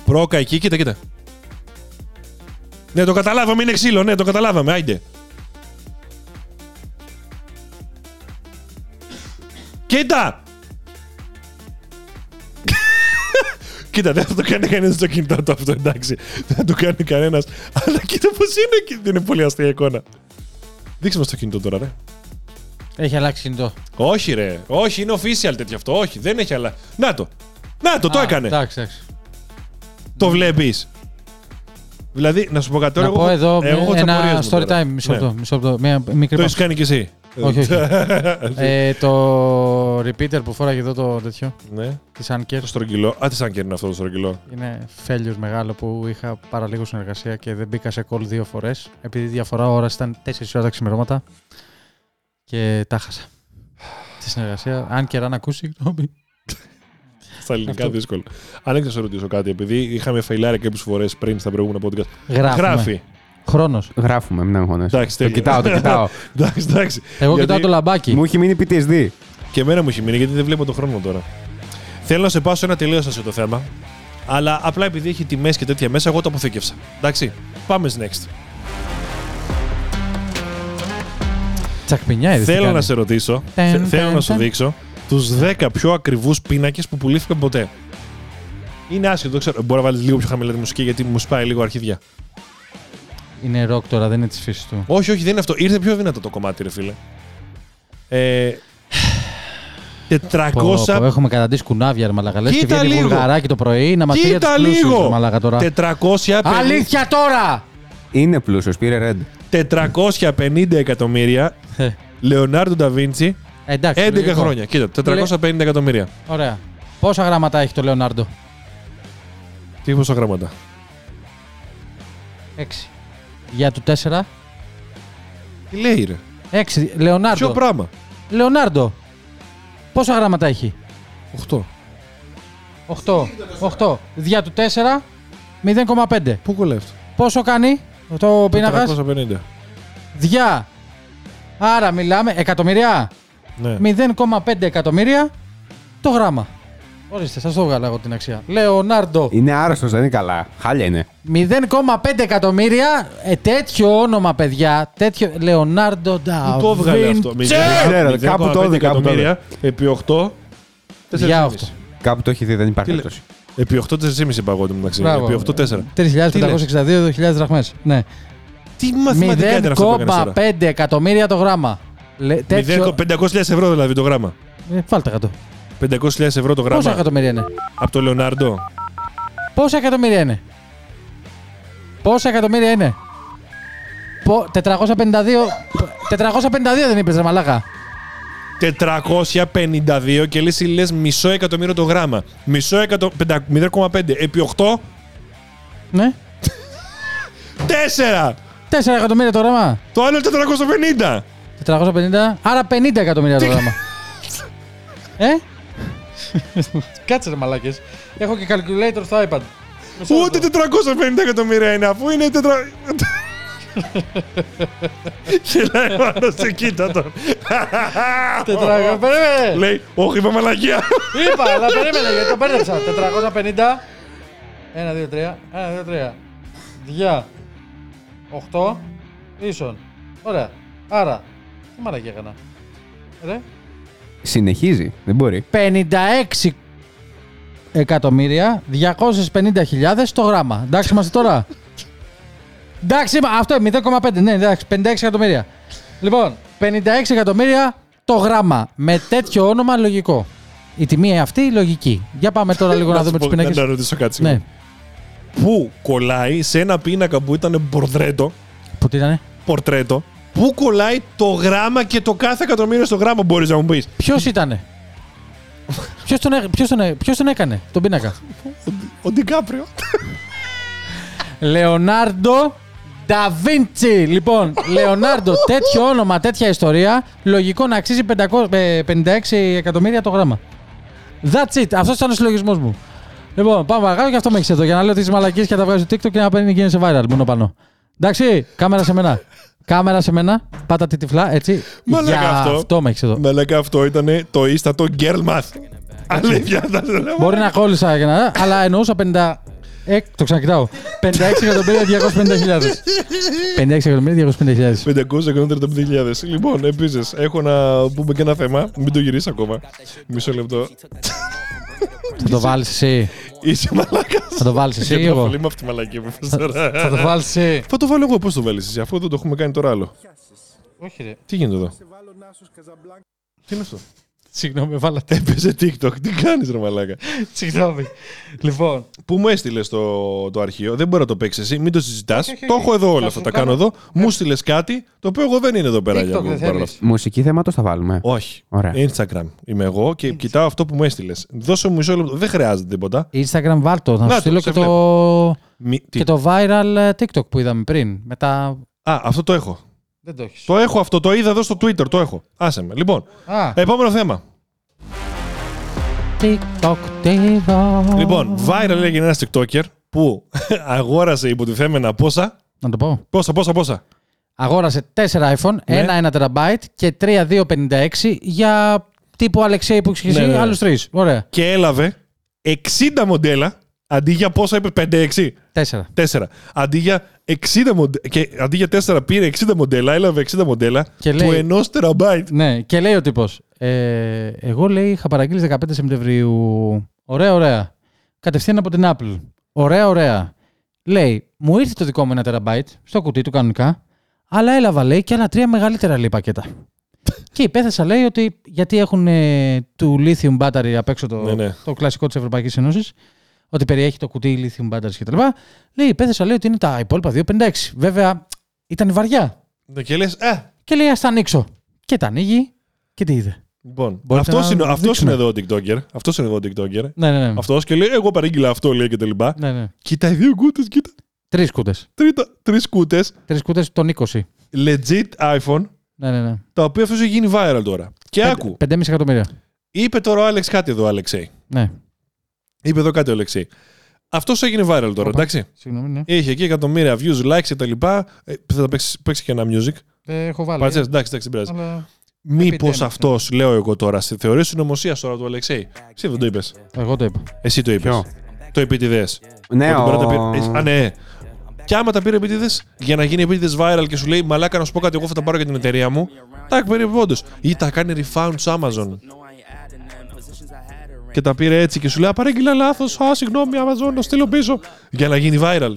πρόκα εκεί, κοίτα, κοίτα. Ναι, το καταλάβαμε, είναι ξύλο, ναι, το καταλάβαμε, άιντε. Κοίτα! Κοίτα, δεν θα το κάνει κανένας στο κινητό του αυτό, εντάξει. Δεν θα το κάνει κανένας. Αλλά κοίτα πώς είναι και δεν είναι πολύ αστεία εικόνα. Δείξε μας το κινητό τώρα, ρε. Έχει αλλάξει κινητό. Όχι, ρε. Όχι, είναι official τέτοιο αυτό. Όχι, δεν έχει άλλα. Να το. Να το, το Α, έκανε. Εντάξει, εντάξει. Το βλέπεις. Δηλαδή, να σου πω κάτι τώρα. Να εγώ πω έχω- εδώ εγώ έχω τις ένα απορίες μου story τώρα. time. Μισό Ναι. λεπτό. Μισό λεπτό. Μια μικρή Το παύση. έχεις κάνει κι εσύ. Όχι, όχι. ε, το repeater που φόραγε εδώ το τέτοιο ναι. της Anker Το στρογγυλό. Α, τι σαν είναι αυτό το στρογγυλό. είναι failure μεγάλο που είχα πάρα λίγο συνεργασία και δεν μπήκα σε call δύο φορές. Επειδή η διαφορά ώρα ήταν 4 ώρα τα ξημερώματα και τα χάσα. Τη συνεργασία, αν και αν ακούσεις, συγγνώμη. Στα ελληνικά Αυτό. δύσκολο. Αν έχει να σε ρωτήσω κάτι, επειδή είχαμε φεϊλάρει κάποιες φορές πριν στα προηγούμενα podcast. Γράφουμε. Γράφει. Χρόνος. Γράφουμε, μην αγχώνεσαι. Εντάξει, Το τέλεια. κοιτάω, το κοιτάω. εντάξει, εντάξει. Εγώ Γιατί- κοιτάω το λαμπάκι. Μου έχει μείνει PTSD. Και εμένα μου έχει μείνει γιατί δεν βλέπω τον χρόνο τώρα. Θέλω να σε πάω σε ένα τελείω το θέμα. Αλλά απλά επειδή έχει τιμές και τέτοια μέσα, εγώ το αποθήκευσα. Εντάξει. Πάμε next. Τσακπινιά, είδες τι Θέλω κάνει. να σε ρωτήσω, Ταν, θε- θέλω ταν, να σου ταν. δείξω τους 10 πιο ακριβούς πίνακες που πουλήθηκαν ποτέ. Είναι άσχετο, δεν ξέρω. Μπορεί να βάλεις λίγο πιο χαμηλά τη μουσική γιατί μου σπάει λίγο αρχίδια. Είναι ροκ τώρα, δεν είναι της φύσης του. Όχι, όχι, δεν είναι αυτό. Ήρθε πιο δυνατό το κομμάτι, ρε φίλε. Ε, 400. Πω, πω, έχουμε καταντήσει κουνάβια, ρε μαλάκα. Λες και Κοίτα βγαίνει λίγο. βουλγαράκι το πρωί να μας πει για Κοίτα τους πλούσιους, λίγο! ρε μαλάκα τώρα. 450, Αλήθεια τώρα! Είναι πλούσιος, πήρε red. 450 εκατομμύρια. Ε, Λεωνάρντο Νταβίντσι, Εντάξει. 11 λογικό. χρόνια. Κοίτα, 450 εκατομμύρια. Ωραία. Πόσα γράμματα έχει το Λεωνάρντο; Τι πόσα γράμματα; 6. Για του 4. Τι λέει, ρε; 6. Ποιο Λεωνάρντο. πράγμα; Λεωνάρντο. Πόσα γράμματα έχει; 8. 8. 8. Δια του 4. 0,5. Πού κολλάει Πόσο κάνει το πίνακας; αυτό. 450. Δια. Άρα μιλάμε εκατομμυριά. Ναι. 0,5 εκατομμύρια το γράμμα. Ορίστε, σας το βγάλα εγώ την αξία. Λεωνάρντο. Είναι άρρωστος, δεν είναι καλά. Χάλια είναι. 0,5 εκατομμύρια. Ε, τέτοιο όνομα, παιδιά. Τέτοιο. Λεωνάρντο Νταβίντσι. Πού το έβγαλε αυτό. Ξέρω, κάπου το είδε, κάπου το είδε. εκατομμύρια επί 8. Για 8. Κάπου το έχει δει, δεν υπάρχει Τι λέ- περίπτωση. Επί 8 4,5 είπα εγώ το μεταξύ. Μπράβο. Επί 8 4. 3.562 δραχμές. Ναι. Τι μαθηματικά ήταν αυτό που έκανες τώρα; 0,5 εκατομμύρια το γράμμα. Λε, τέτοιο... 500.000 ευρώ δηλαδή το γράμμα. Ε, βάλτε 100. 500.000 ευρώ το Πόσα γράμμα. εκατομμύρια είναι; Από το Λεωνάρντο. Πόσα εκατομμύρια είναι; Πόσα εκατομμύρια είναι; Πο- 452. 452 δεν είπες ρε μαλάκα. 452 και λες, λες μισό εκατομμύριο το γράμμα. Μισό εκατομμύριο. 0,5 επί 8. Ναι. 4! 4 εκατομμύρια το γράμμα. Το άλλο είναι 450. 450. Άρα 50 εκατομμύρια το Τι- γράμμα. ε; Κάτσε ρε μαλάκες. Έχω και calculator στο iPad. Μισό Ούτε λεπτό. 450 εκατομμύρια είναι, αφού είναι τετρα... Γελάει ο άλλος, σε κοίτα τον. Τετράγωνο. Περίμενε. Λέει, όχι είπα μαλακία. Είπα, αλλά περίμενε γιατί το μπέρδεψα. 450 Ένα, δύο, τρία. Ένα, δύο, τρία. Διά. Οχτώ. Ίσον. Ωραία. Άρα. Τι μαλακή έκανα. Ρε. Συνεχίζει. Δεν μπορεί. 56 εκατομμύρια 250 χιλιάδες το γράμμα. Εντάξει είμαστε τώρα. εντάξει, μα- αυτό είναι 0,5. Ναι, εντάξει, 56 εκατομμύρια. Λοιπόν, 56 εκατομμύρια το γράμμα. Με τέτοιο όνομα λογικό. Η τιμή αυτή λογική. Για πάμε τώρα λίγο να σου δούμε πω- τις πινακές. Να ρωτήσω κάτι. Ναι. συγγνώμη. Πού κολλάει σε ένα πίνακα που ήταν πορτρέτο, Πού τι ήτανε; πορτρέτο, πού κολλάει το γράμμα και το κάθε εκατομμύριο στο γράμμα, μπορείς να μου πεις; Ποιος ήτανε; Ποιος τον, έ- ποιος τον, έ- ποιος τον έκανε τον πίνακα; Ο Ντικάπριο. Λεωνάρντο Νταβίντσι. Λοιπόν, Λεωνάρντο, τέτοιο όνομα, τέτοια ιστορία, λογικό να αξίζει 500, ε, 56 εκατομμύρια το γράμμα. That's it. Αυτός ήταν ο συλλογισμός μου. Λοιπόν, πάμε παρακάτω και αυτό με έχεις εδώ για να λέω τις μαλακίες και να τα βγάζεις στο TikTok και να παίρνει και σε viral μόνο πάνω. Εντάξει, κάμερα σε μένα. Κάμερα σε μένα. Πάτα τη τυφλά, έτσι. Μαλάκα για αυτό. αυτό με έχεις εδώ. Μαλάκα αυτό ήταν το ίστατο girl math. Αλήθεια, θα σε λέω. Μπορεί να κόλλησα για να. Αλλά εννοούσα 50. Ε, το ξανακοιτάω. 56 εκατομμύρια 250 χιλιάδες. 56 εκατομμύρια 250 χιλιάδες. 535.000. Λοιπόν, επίσης, έχω να πούμε και ένα θέμα. Μην το γυρίσεις ακόμα. Μισό λεπτό. Θα το βάλεις εσύ. Είσαι μαλάκα. Θα το βάλεις εσύ ή Και εγώ. πολύ με αυτή τη μαλακή που είπες τώρα. Θα το βάλεις εσύ. Θα το βάλω εγώ, πώς το βάλεις εσύ, αφού δεν το έχουμε κάνει τώρα άλλο. Όχι ρε. Τι γίνεται εδώ; Τι είναι αυτό; Συγγνώμη, βάλατε. Έπαιζε TikTok. Τι κάνεις, ρε μαλάκα; Συγγνώμη. Λοιπόν. Που μου έστειλες το, το αρχείο; Δεν μπορεί να το παίξεις εσύ, μην το συζητάς. Όχι, όχι, Το όχι. έχω εδώ όλα Θα αυτά. σου Τα κάνω κάνω- εδώ. Μου στείλες κάτι το οποίο εγώ δεν είναι εδώ πέρα TikTok για δεν παρόλα θέλεις. αυτά. Μουσική θέματος θα βάλουμε. Όχι. Ωραία. Instagram είμαι εγώ και κοιτάω αυτό που μου έστειλες. Δώσε μου μισό λεπτό. Δεν χρειάζεται τίποτα. Instagram βάλτο. Να Να σου το, στείλω σε και το, Μη- τι- και το viral ε, TikTok που είδαμε πριν. Μετά. Α, αυτό το έχω. Δεν το έχεις. Το έχω αυτό. Το είδα εδώ στο Twitter. Το έχω. Άσε με. Λοιπόν, Α, επόμενο θέμα. TikTok, TikTok. Λοιπόν, viral έγινε ένας TikToker που αγόρασε υποτιθέμενα πόσα; Να το πω. Πόσα, πόσα, πόσα; Αγόρασε 4 iPhone, Ναι. ένα 1 TB και 3 256 για τύπου Αλεξέη που έχεις Ναι, εσύ, ναι. άλλους τρεις. Ωραία. Και έλαβε 60 μοντέλα αντί για πόσα είπε 5-6. 4. 4. Αντί για 60 μοντέλα. Και αντί για 4 πήρε 60 μοντέλα, έλαβε 60 μοντέλα Και του λέει- ενός τεραμπάιτ. Ναι, και λέει ο τύπος. Ε, εγώ λέει είχα παραγγείλει 15 Σεπτεμβρίου. Ωραία, ωραία. Κατευθείαν από την Apple. Ωραία, ωραία. Λέει, μου ήρθε το δικό μου ένα τεραμπάιτ στο κουτί του κανονικά, αλλά έλαβα λέει και άλλα τρία μεγαλύτερα λέει πακέτα. και υπέθεσα λέει ότι γιατί έχουν ε, του lithium battery απ' έξω το, Ναι, ναι. το κλασικό της Ευρωπαϊκής Ένωσης, ότι περιέχει το κουτί lithium battery κτλ. Λέει, υπέθεσα λέει ότι είναι τα υπόλοιπα 256. Βέβαια, ήταν βαριά. Και λες, ε, Και λέει, ας τα ανοίξω. Και τα ανοίγει και τι είδε. Λοιπόν, Μπορείτε αυτός να είναι, αυτός δείξουμε. είναι εδώ ο TikToker. Αυτός είναι εδώ ο TikToker. Ναι, ναι, ναι. Αυτός και λέει, εγώ παρήγγειλα αυτό, λέει και τα λοιπά. ναι, ναι. Κοίτα οι δύο κούτες, κοίτα. Τρεις κούτες. Τρίτα, τρεις κούτες, Τρεις κούτες των 20. legit iPhone, Ναι, ναι, ναι. τα οποία αυτός έχει γίνει viral τώρα. Και άκου, 5,5 εκατομμύρια. είπε τώρα ο Άλεξ κάτι εδώ, Αλεξέη. Ναι. Είπε εδώ κάτι ο Αλεξέη. Αυτός έγινε viral τώρα, Οπα. εντάξει. Συγγνώμη, ναι. Είχε εκεί εκατομμύρια views, likes και τα λοιπά. Ε, θα παίξει, παίξεις και ένα music. Ε, έχω βάλει. Παρατσές, εντάξει, εντάξει, δεν πειράζει. Αλλά Μήπως Epidemic, αυτός, λέω εγώ τώρα, στη θεωρία συνωμοσία τώρα του Αλεξέη; Εσύ δεν το είπες. εγώ το είπα. Εσύ το είπες. Ποιο; Το επίτηδες. Ναι, Ότι μπορεί να τα ο... πήρε- Α, ναι. Και άμα τα πήρε επίτηδες για να γίνει επίτηδες viral και σου λέει Μαλάκα να σου πω κάτι, εγώ θα τα πάρω για την εταιρεία μου. Τα περίπου όντως. Ή τα κάνει refund στο Amazon. Και τα πήρε έτσι και σου λέει Α, παρήγγειλα λάθος. Α, συγγνώμη, Amazon, να στείλω πίσω. Για να γίνει viral.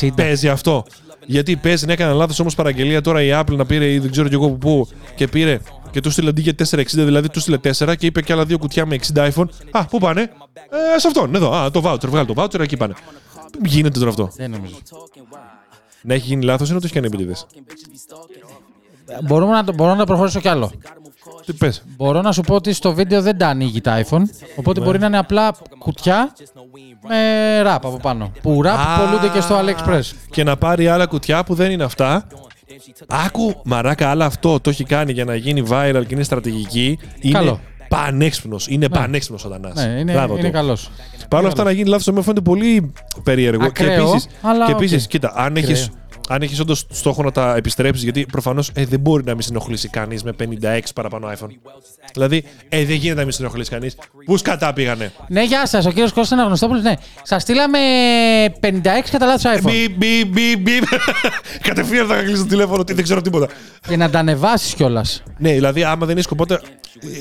60. Παίζει αυτό. Γιατί παίζει να έκανε λάθος όμως παραγγελία τώρα η Apple να πήρε ή δεν ξέρω κι εγώ που πού και πήρε και του στείλε αντί για 460, δηλαδή του στείλε 4 και είπε και άλλα δύο κουτιά με 60 iPhone. Α, πού πάνε; Ε, σε αυτόν, εδώ. Α, το voucher, βγάλει το voucher, εκεί πάνε. Γίνεται τώρα αυτό. Δεν νομίζω. Να έχει γίνει λάθος ή να το έχει κάνει επίτηδες. Μπορούμε να, το- μπορώ να προχωρήσω κι άλλο. Τι πες. Μπορώ να σου πω ότι στο βίντεο δεν τα ανοίγει τα iPhone. Οπότε μπορεί να είναι απλά κουτιά με wrap από πάνω. Που wrap Α. πουλιούνται και στο AliExpress. Και να πάρει άλλα κουτιά που δεν είναι αυτά. Άκου, μαλάκα, άλλα αυτό το έχει κάνει για να γίνει viral και είναι στρατηγική. Είναι Καλό. πανέξυπνος. Είναι πανέξυπνος ο Δανά. Ναι, είναι, είναι καλός. Παρ' όλα αυτά να γίνει λάθος με φαίνεται πολύ περίεργο. Ακραίο, και επίσης, αλλά και επίσης, οκ. κοίτα, αν Ακραίο. έχει αν έχεις όντως στόχο να τα επιστρέψεις, γιατί προφανώς ε, δεν μπορεί να μην σε ενοχλήσει κανείς με 56 παραπάνω iPhone. Δηλαδή, ε, δεν γίνεται να μην συνοχλήσει κανείς. Πούς σκατά πήγανε. Ναι, γεια σας, ο κύριος Κώστας Αναγνωστόπουλος. Ναι, σας στείλαμε 56 κατά λάθος iPhone. Μπι, μπι, μπι, μπι. Κατευθείαν θα κλείσει το τηλέφωνο, τι δεν ξέρω τίποτα. Και να τα ανεβάσεις κιόλας. Ναι, δηλαδή, άμα δεν έχει σκοπό, ε,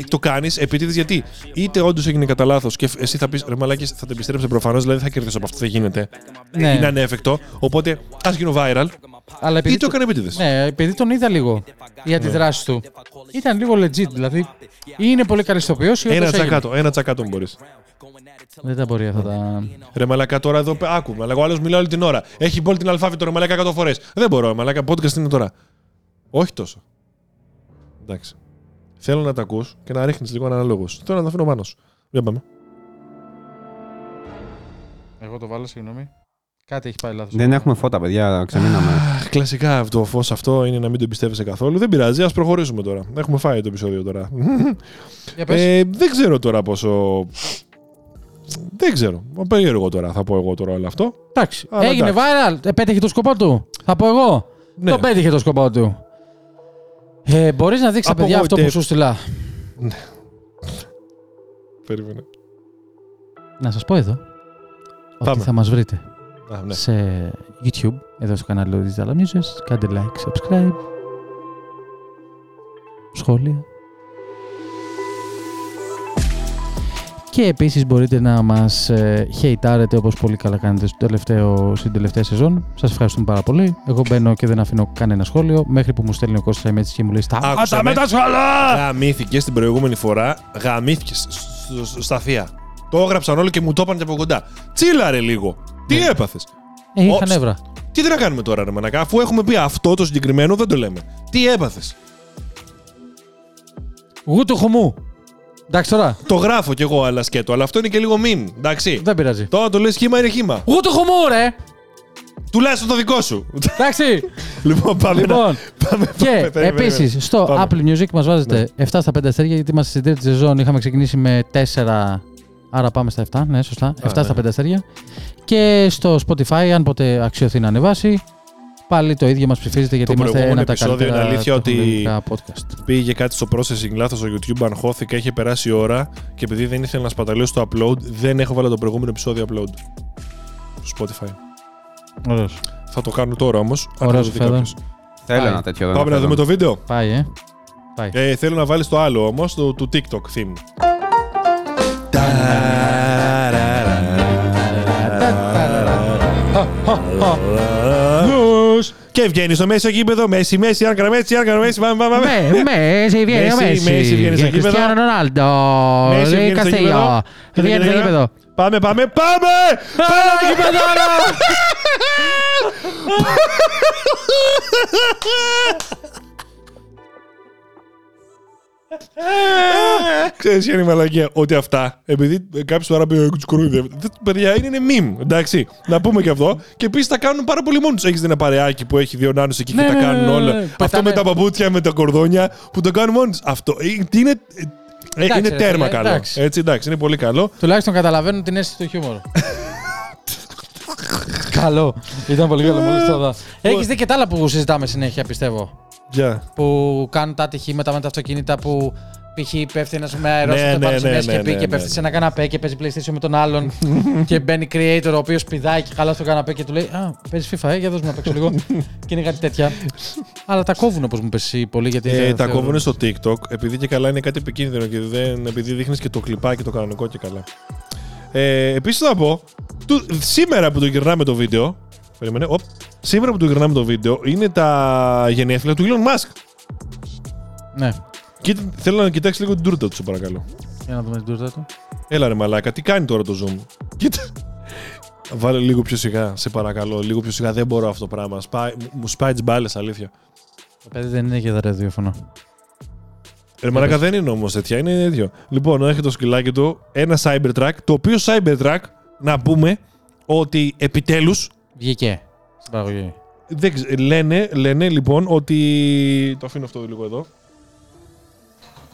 το κάνεις επίτηδες γιατί. Είτε όντως έγινε κατά λάθος και εσύ θα πεις ρε μαλάκι, θα το επιστρέψει προφανώς, δηλαδή θα κερδίσω από αυτό, δεν γίνεται. Ναι. Είναι ανέφεκτο. Οπότε ας γίνω viral. Αλλά Ή το έκανε επίτηδε. Ναι, επειδή τον είδα λίγο οι αντιδράσει του. Ήταν λίγο legit, δηλαδή. Είναι πολύ καλή ηθοποιό ή Ένα όντως έγινε. τσακάτο, ένα τσακάτο μπορείς. Δεν τα μπορεί αυτά τα. Ρε μαλακά τώρα εδώ άκου. Αλλά ο άλλος μιλάει όλη την ώρα. Έχει πόλει την αλφάβητο ρε μαλακά 100 φορές. Δεν μπορώ, ρε μαλακά. Podcast είναι τώρα. Όχι τόσο. Εντάξει. Θέλω να τα ακούς και να ρίχνεις λίγο αναλόγου. Θέλω να τα αφήνω πάνω σου. Για πάμε. Εγώ το βάλω, συγγνώμη. Κάτι έχει πάει λάθος. Δεν έχουμε φώτα, παιδιά, ξεμείναμε. Αχ, κλασικά αυτό το φως αυτό είναι να μην το εμπιστεύεσαι καθόλου. Δεν πειράζει, ας προχωρήσουμε τώρα. Έχουμε φάει το επεισόδιο τώρα. Για πες. ε, δεν ξέρω τώρα πόσο. Δεν ξέρω. Περίεργο τώρα θα πω εγώ τώρα όλο αυτό. Εντάξει. Αλλά Έγινε εντάξει. viral. Ε, πέτυχε το σκοπό του. Θα πω εγώ. Ναι. Το πέτυχε το σκοπό του. Ε, Μπορείς να δείξεις στα παιδιά αυτό που Απογοητεύει. σου στείλα. Περίμενε. Να σας πω εδώ. Πάμε. Ότι θα μας βρείτε Α, ναι. σε YouTube, εδώ στο κανάλι Digital Amuses. Κάντε like, subscribe. Σχόλια. Και επίσης μπορείτε να μας ε, χεϊτάρετε όπως πολύ καλά κάνετε στο τελευταίο, στην τελευταία σεζόν. Σας ευχαριστούμε πάρα πολύ. Εγώ μπαίνω και δεν αφήνω κανένα σχόλιο μέχρι που μου στέλνει ο Κώστας Αιμέτης και μου λέει Άκουσα «Σταμάτα με. με τα σχόλια!» Γαμήθηκε την προηγούμενη φορά. Γαμήθηκε στα θεία. Το έγραψαν όλοι και μου το είπαν και από κοντά. Τσίλαρε λίγο. Τι Ναι. έπαθες; Ε, είχα Όψ. νεύρα. Τι δεν να κάνουμε τώρα, ρε Μανακά, αφού έχουμε πει αυτό το συγκεκριμένο, δεν το λέμε. Τι έπαθες; Γούτου χωμού. Εντάξει τώρα. Το γράφω κι εγώ, αλλά σκέτο, αλλά αυτό είναι και λίγο μήν. Εντάξει. Δεν πειράζει. Τώρα το λες χήμα είναι χήμα. Γούτου χωμού ρε! Τουλάχιστον το δικό σου. Εντάξει. λοιπόν, πάμε. λοιπόν, να... πάμε και πάμε, περίμενε, επίσης περίμενε. στο Πάμε. Apple Music μας βάζετε 7 στα 5 αστέρια γιατί είμαστε στην τρίτη σεζόν. Είχαμε ξεκινήσει με 4. Άρα πάμε στα 7. Ναι, σωστά. 7 ναι. στα 5 αστέρια. Και στο Spotify, αν ποτέ αξιωθεί να ανεβάσει, πάλι το ίδιο μας ψηφίζετε γιατί Το είμαστε προηγούμενο ένα από τα επεισόδιο είναι καλύτερα αλήθεια ότι- τεχνολογικά podcast. Πήγε κάτι στο processing λάθος στο YouTube, αγχώθηκα, είχε περάσει η ώρα και επειδή δεν ήθελα να σπαταλήσω το upload, δεν έχω βάλει το προηγούμενο επεισόδιο upload. Στο Spotify. Ωραίος. Θα το κάνω τώρα όμως. Ωραίος φέδων. Θέλω Πάει. ένα τέτοιο. δεν Πάμε να θέλω. δούμε το βίντεο. Πάει, ε. Πάει. Ε, θέλω να βάλεις το άλλο όμως, το του TikTok theme. Και βγαίνει στο μέσο γήπεδο, Μέση, Μέση, Άργαρα, Μέση, Άργαρα, Μέση, πάμε, πάμε, πάμε. Με, Μέση, βγαίνει ο Μέση, Μέση. Μέση βγαίνει στο Και γήπεδο. Cristiano Ronaldo. Μέση Λέει βγαίνει στο Καστέλιο. γήπεδο. Βγαίνει στο γήπεδο. Πάμε, πάμε, πάμε! Πάμε γήπεδο, Ξέρεις ποια είναι η μαλακία, ότι αυτά, επειδή κάποιος τώρα πει του κοροϊδεύει. δεν- Παιδιά είναι ένα meme, εντάξει. Να πούμε και αυτό. Και επίσης τα κάνουν πάρα πολύ μόνοι τους. Έχεις ένα παρεάκι που έχει δύο νάνους εκεί Ναι, και τα ναι, κάνουν ναι, ναι, όλα. ναι. Αυτό Πετάνε- με τα παπούτσια, με τα κορδόνια που το κάνουν μόνοι τους. Αυτό ε, τι είναι. ε, Εντάξει, είναι ρε τέρμα φίλε, καλό. εντάξει. Έτσι, εντάξει, είναι πολύ καλό. Τουλάχιστον καταλαβαίνουν την αίσθηση του χιούμορ. καλό. Ήταν πολύ καλό. Μόλις το δω. Έχεις δει και τα άλλα που συζητάμε συνέχεια, πιστεύω. Γεια. Που κάνουν τα ατυχήματα με τα αυτοκίνητα που π.χ. πέφτει ένας με αερόσιτο Ναι, πάνω ναι, στη ναι, μέση ναι, και πει ναι, και ναι, πέφτει ναι. σε ένα καναπέ και παίζει PlayStation με τον άλλον και μπαίνει creator ο οποίος πηδάει και καλά στο καναπέ και του λέει Α, παίζεις FIFA, ε, για δώσ' μου να παίξω λίγο. και είναι κάτι τέτοια. Αλλά τα κόβουν όπως μου πες εσύ πολύ γιατί. Ε, δεν τα θεωρούν- κόβουν στο TikTok επειδή και καλά είναι κάτι επικίνδυνο και δεν, επειδή δείχνεις και το κλιπάκι το κανονικό και καλά. Ε, Επίσης θα πω, του, σήμερα που το γυρνάμε το βίντεο. Περίμενε, οπ, σήμερα που το γυρνάμε το βίντεο είναι τα γενέθλια του Elon Musk. Ναι, Κοίτα, θέλω να κοιτάξεις λίγο την τούρτα του, σε παρακαλώ. για να δούμε την τούρτα του. Έλα ρε μαλάκα, τι κάνει τώρα το zoom; Κοίτα. Βάλε λίγο πιο σιγά, σε παρακαλώ. Λίγο πιο σιγά, δεν μπορώ αυτό το πράγμα. Σπάει, μου σπάει τις μπάλες, αλήθεια. Το παιδί δεν είναι για ραδιόφωνο. Ρε μαλάκα δεν είναι όμως τέτοια, είναι ίδιο. Λοιπόν, έχει το σκυλάκι του ένα Cybertruck, το οποίο Cybertruck, να πούμε ότι επιτέλους. Βγήκε στην παραγωγή. Δεν ξε- λένε, λένε λοιπόν ότι. Το αφήνω αυτό λίγο εδώ.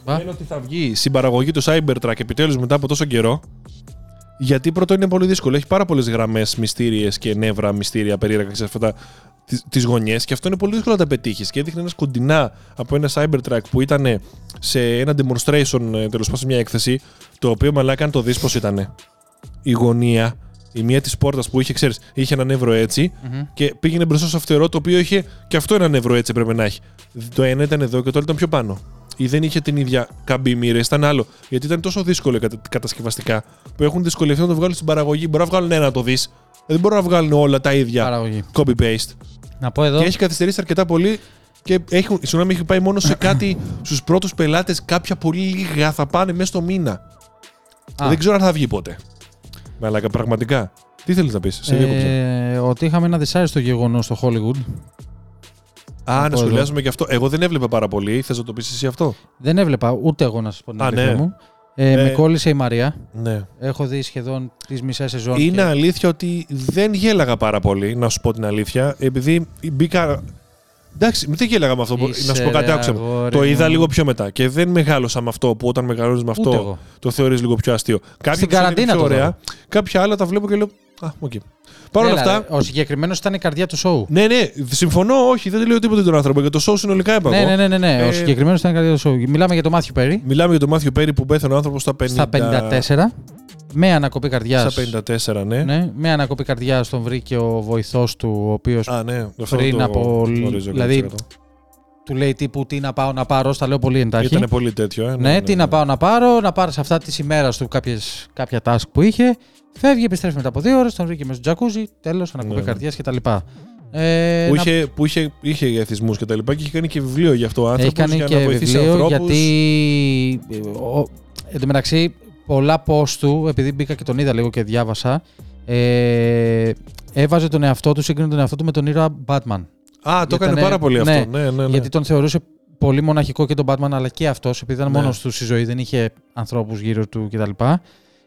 Μπα. Λένε ότι θα βγει στην παραγωγή του Cybertruck επιτέλους μετά από τόσο καιρό. Γιατί πρώτο είναι πολύ δύσκολο. Έχει πάρα πολλές γραμμές μυστήριες και νεύρα μυστήρια περίεργα. Ξέρεις, αυτά τα, τις γωνιές και αυτό είναι πολύ δύσκολο να τα πετύχεις. Και έδειχνε ένας κοντινά από ένα Cybertruck που ήταν σε ένα demonstration, ε, τέλος πάντων, μια έκθεση, το οποίο μαλάκα αν το δεις πώς ήταν. Η γωνία, η μία της πόρτας που είχε, ξέρεις, είχε έναν ευρώ έτσι Μμμ. και πήγαινε μπροστά στο φτερό το οποίο είχε και αυτό έναν ευρώ έτσι έπρεπε να έχει. Το ένα ήταν εδώ και το άλλο ήταν πιο πάνω. Ή δεν είχε την ίδια καμπή μοίρε, ήταν άλλο. Γιατί ήταν τόσο δύσκολο κατα- κατασκευαστικά που έχουν δυσκολευτεί να το βγάλουν στην παραγωγή. Μπορεί να βγάλουν ένα να το δεις. Δεν μπορούν να βγάλουν όλα τα ίδια Παραγωγή. copy-paste. Να πω εδώ. Και έχει καθυστερήσει αρκετά πολύ και έχουν, η Tsunami έχει πάει μόνο σε κάτι στους πρώτους πελάτες. Κάποια πολύ λίγα θα πάνε μέσα στο μήνα. Α, Δεν ξέρω αν θα βγει ποτέ. Μαλάκα, πραγματικά. Τι θέλεις να πεις, σε διέκοψα. ε, ότι είχαμε ένα δυσάρεστο γεγονός στο Hollywood. Α, να πω σχολιάζουμε και αυτό. Εγώ δεν έβλεπα πάρα πολύ. Θες να το πεις εσύ αυτό; Δεν έβλεπα ούτε εγώ να σας πω την Α, αλήθεια ναι. μου. Ε, Ε, με κόλλησε η Μαρία. Ναι. Έχω δει σχεδόν τις μισές σεζόν. Είναι και- αλήθεια ότι δεν γέλαγα πάρα πολύ, να σου πω την αλήθεια, επειδή μπήκα. Εντάξει, δεν γέλαγα με αυτό. που- Είσαι, να σου πω κάτι, ρε, άκουσα. με. αγόρι Το μου. είδα λίγο πιο μετά και δεν μεγάλωσα με αυτό που όταν μεγαλώνεις με Ούτε αυτό εγώ. το θεωρείς λίγο πιο αστείο. Κάποια Στην που σου είναι καραντίνα πιο το ωραία, δω. κάποια άλλα τα βλέπω και λέω. Α, οκ. Παρ' όλα Έλα, αυτά. ρε, Ο συγκεκριμένος ήταν η καρδιά του σόου. Ναι, ναι, συμφωνώ, όχι, δεν λέω τίποτα για τον άνθρωπο. Για το show συνολικά είπα Ναι, εγώ. ναι, ναι, ναι, ναι. Ε, Ο συγκεκριμένος ήταν η καρδιά του σόου. Μιλάμε για τον Μάθιο Πέρι Μιλάμε για τον Μάθιο Πέρι που πέθανε ο άνθρωπος στα 50. στα 54. Με ανακοπή καρδιάς. Στα 54, ναι. Ναι, με ανακοπή καρδιάς τον βρήκε ο βοηθός του, ο οποίος Α, ναι, αυτό Πριν το από- γνωρίζω δηλαδή, 100%. του λέει τύπου τι να πάω να πάρω. Στα λέω πολύ εντάχει. Ήταν πολύ τέτοιο, ε. Ναι, τι να πάω να πάρω, να πάρεις αυτά της ημέρας του κάποιες, κάποια task που είχε. Φεύγει, επιστρέφει μετά από δύο ώρες, τον βρήκε μέσα στο τζακούζι, τέλος, ανακοπή Ναι. καρδιάς κτλ. Ε, Που να- είχε, που είχε, είχε εθισμού και τα λοιπά και είχε κάνει και βιβλίο γι' αυτό ο Έχει άνθρωπος κάνει για και να βοηθήσει βιβλίο ανθρώπους. γιατί. ε, ο- Εν τω μεταξύ, πολλά post του, επειδή μπήκα και τον είδα λίγο και διάβασα, ε, έβαζε τον εαυτό του, σύγκρινε τον εαυτό του με τον ήρωα Batman. Α, το έκανε Ήτανε- πάρα πολύ ναι, αυτό. Ναι, ναι, ναι. Γιατί τον θεωρούσε πολύ μοναχικό και τον Batman, αλλά και αυτός, επειδή ήταν Ναι. μόνος του στη ζωή, δεν είχε ανθρώπους γύρω του κτλ.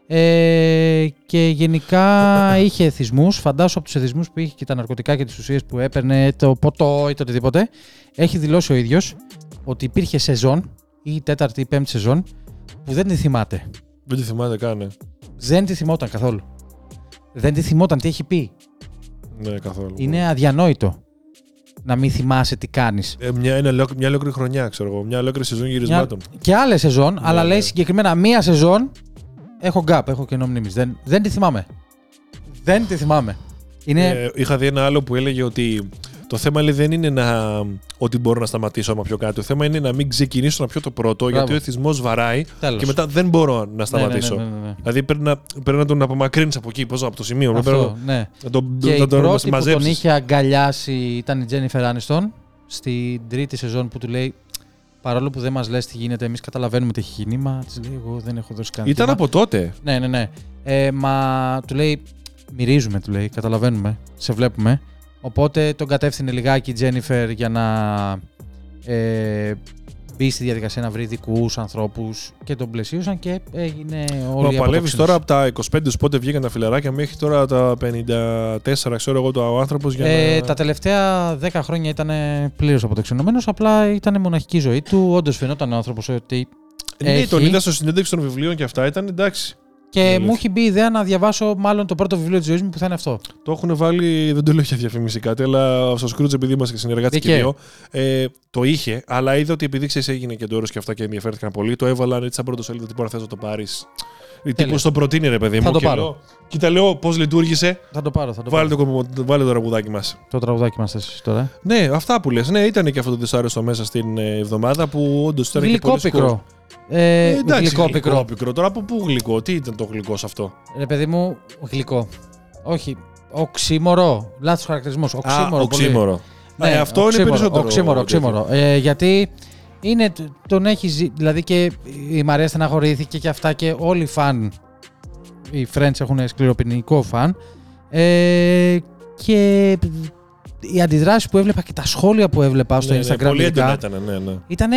Ε, και γενικά είχε εθισμούς. Φαντάσου από τους εθισμούς που είχε και τα ναρκωτικά και τις ουσίες που έπαιρνε, το ποτό ή το οτιδήποτε. Έχει δηλώσει ο ίδιος ότι υπήρχε σεζόν, ή η τέταρτη ή πέμπτη σεζόν, που δεν τη θυμάται. Δεν τη θυμάται καν. ναι. Δεν τη θυμόταν καθόλου. Δεν τη θυμόταν τι έχει πει. Ναι, καθόλου. Είναι αδιανόητο να μην θυμάσαι τι κάνεις. Ε, μια, ένα, ολόκλη- μια ολόκληρη χρονιά, ξέρω εγώ. Μια ολόκληρη σεζόν γυρισμάτων. Και άλλες σεζόν, αλλά ναι. λέει συγκεκριμένα μία σεζόν. Έχω gap, έχω κενό μνήμης. Δεν, δεν τη θυμάμαι. Δεν τη θυμάμαι. Είναι. Ε, είχα δει ένα άλλο που έλεγε ότι το θέμα λέει, δεν είναι να, ότι μπορώ να σταματήσω άμα πιω κάτι. Το θέμα είναι να μην ξεκινήσω να πιω το πρώτο, γιατί ο εθισμός βαράει τέλος. και μετά δεν μπορώ να Ναι, ναι, σταματήσω. ναι, ναι, ναι. Δηλαδή πρέπει να, πρέπει να τον απομακρύνεις από εκεί, πώς, από το σημείο. Πρέπει να, Αυτό, ναι. να τον, Και να η τον πρώτη που τον μαζέψεις. είχε αγκαλιάσει ήταν η Τζένιφερ Άνιστον στην τρίτη σεζόν που του λέει Παρόλο που δεν μας λες τι γίνεται, εμείς καταλαβαίνουμε τι έχει γίνει. Μα της λέει: Εγώ δεν έχω δώσει κανένα. Ήταν θύμα». από τότε. Ναι, ναι, ναι. Ε, μα του λέει: Μυρίζουμε, του λέει. Καταλαβαίνουμε. Σε βλέπουμε. Οπότε τον κατεύθυνε λιγάκι η Τζένιφερ για να ε, μπει στη διαδικασία να βρει δικούς ανθρώπους και τον πλαισίωσαν και έγινε όλη Μα η παλεύεις αποτόξυνση. τώρα από τα 25 σου πότε βγήκαν τα φιλαράκια μέχρι τώρα τα 54, ξέρω εγώ, το άνθρωπος για Ε, να. Τα τελευταία 10 χρόνια ήταν πλήρως αποτοξινωμένο. Απλά ήταν μοναχική ζωή του. Όντως φαινόταν ο άνθρωπος ότι. Ναι, έχει. τον είδα στο συνέντευξη των βιβλίων και αυτά ήταν εντάξει. Και Ναι, μου λες. έχει μπει η ιδέα να διαβάσω μάλλον το πρώτο βιβλίο της ζωής μου που θα είναι αυτό. Το έχουν βάλει, δεν το λέω για διαφήμιση κάτι, αλλά στο Scrooge επειδή είμαστε και συνεργάτες και Δικαίω. δύο, ε, το είχε, αλλά είδα ότι επειδή ξέρεις έγινε και το όρο και αυτά και ενδιαφέρθηκαν πολύ, το έβαλαν έτσι σαν πρώτο σελίδα. Τι μπορεί να θες να το πάρεις. Τύπου στο προτείνει ρε παιδί μου. Θα το και πάρω. λέω, Κοίτα, λέω πώς λειτουργήσε. Θα το πάρω, θα το Βάλε πάρω. το, κομμω- βάλε το ραγουδάκι μας. Το τραγουδάκι μας θες τώρα. Ναι, αυτά που λες. Ναι, ήταν και αυτό το δυσάρεστο μέσα στην ε, εβδομάδα που όντως ήταν και Γλυκό πολύ πικρό. Ε, Ε, εντάξει, γλυκό γλυκό πικρό. πικρό. Τώρα από πού γλυκό, τι ήταν το γλυκό σε αυτό; Ρε παιδί μου, γλυκό. Όχι. Οξύμορο. Λάθος χαρακτηρισμός. Οξύμορο. Α, πολύ. οξύμορο. Ναι, ε, αυτό είναι οξύμορο, περισσότερο. Οξύμορο, οξύμορο. Ε, γιατί είναι, τον έχει ζει, δηλαδή και η Μαρία στεναχωρήθηκε και αυτά και όλοι οι φαν, οι Friends έχουν σκληροπυρηνικό φαν. Ε, και οι αντιδράσεις που έβλεπα και τα σχόλια που έβλεπα στο Ναι, ναι, Instagram πολύ έντονα ειδικά, ήταν, ναι, ναι. ήταν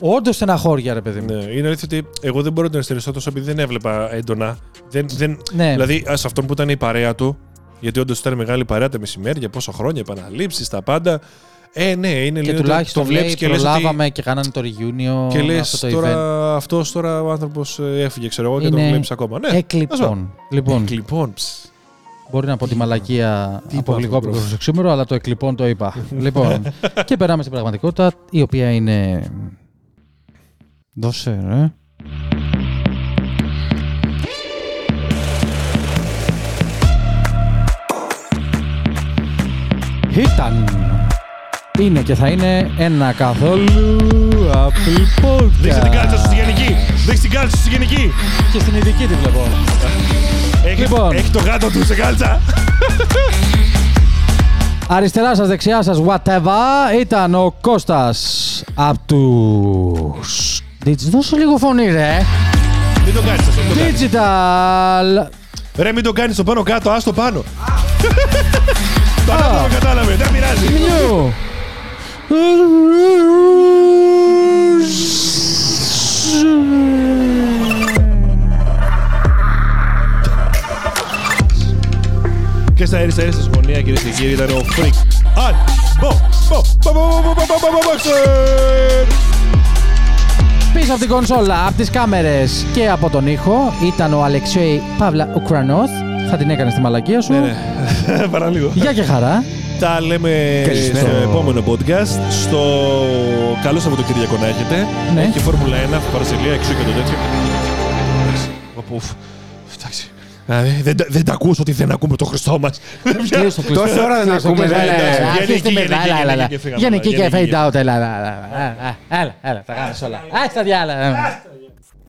όντως στεναχώρια, ρε παιδί μου. Ναι, είναι αλήθεια ότι εγώ δεν μπορώ να τον αισθανιστώ τόσο επειδή δεν έβλεπα έντονα. Δεν, δεν, Ναι. Δηλαδή, ας, σε αυτόν που ήταν η παρέα του, γιατί όντως ήταν μεγάλη παρέα τα μεσημέρια, πόσο χρόνια, επαναλήψεις, τα πάντα. Ε, ναι, είναι και λίγο. τουλάχιστον το βλέπεις λέει, και λες. προλάβαμε και κάνανε το reunion. Και λες αυτό το τώρα, event. αυτός τώρα ο άνθρωπος έφυγε, ξέρω εγώ, και Είναι τον βλέπεις ακόμα. Ναι, Εκλειπών. Λοιπόν, λοιπόν. Ψ. Μπορεί να πω τη μαλακία Τι από είπα γλυκό αυτό, στο ξύμερο, αλλά το εκλειπών το είπα. λοιπόν, και περάμε στην πραγματικότητα, η οποία είναι. Δώσε, ρε. Ήταν. Είναι και θα είναι ένα καθόλου Apple Podcast. Δείξε την κάλτσα σου στη γενική. Δείξε την κάλτσα σου στη γενική. Και στην ειδική τη βλέπω. Έχει, Λοιπόν. έχει το γάτο του σε κάλτσα. Αριστερά σας, δεξιά σας, whatever, ήταν ο Κώστας από τους... Digits, δώσε λίγο φωνή ρε. Μην το κάνεις αυτό. μην το κάνεις. Digital... Ρε μην το κάνεις το πάνω κάτω, ας το πάνω. Το ανάποδο κατάλαβε, δεν πειράζει. New. και στα αριστερά στη γωνία, κυρίε και κύριοι, ήταν ο Freak. Αν, Πίσω από την κονσόλα, από τι κάμερε και από τον ήχο ήταν ο Αλεξέη Παύλα Ουκρανόθ. Θα την έκανε στη μαλακία σου. Ναι, ναι. Παραλίγο. Γεια και χαρά. Τα λέμε Καλησπέρα. στο επόμενο podcast. Στο καλό Σαββατοκύριακο να έχετε. Ναι. Έχει Φόρμουλα 1, Παρσελία, εξού και το τέτοιο. Εντάξει. Εντάξει. Δηλαδή, δεν, δεν τα ακούσω ότι δεν ακούμε το Χριστό μας. Τόση ώρα δεν ακούμε. Βγαίνει Γενική και fade out. Έλα, έλα, Θα κάνω όλα. Α, τα διάλα.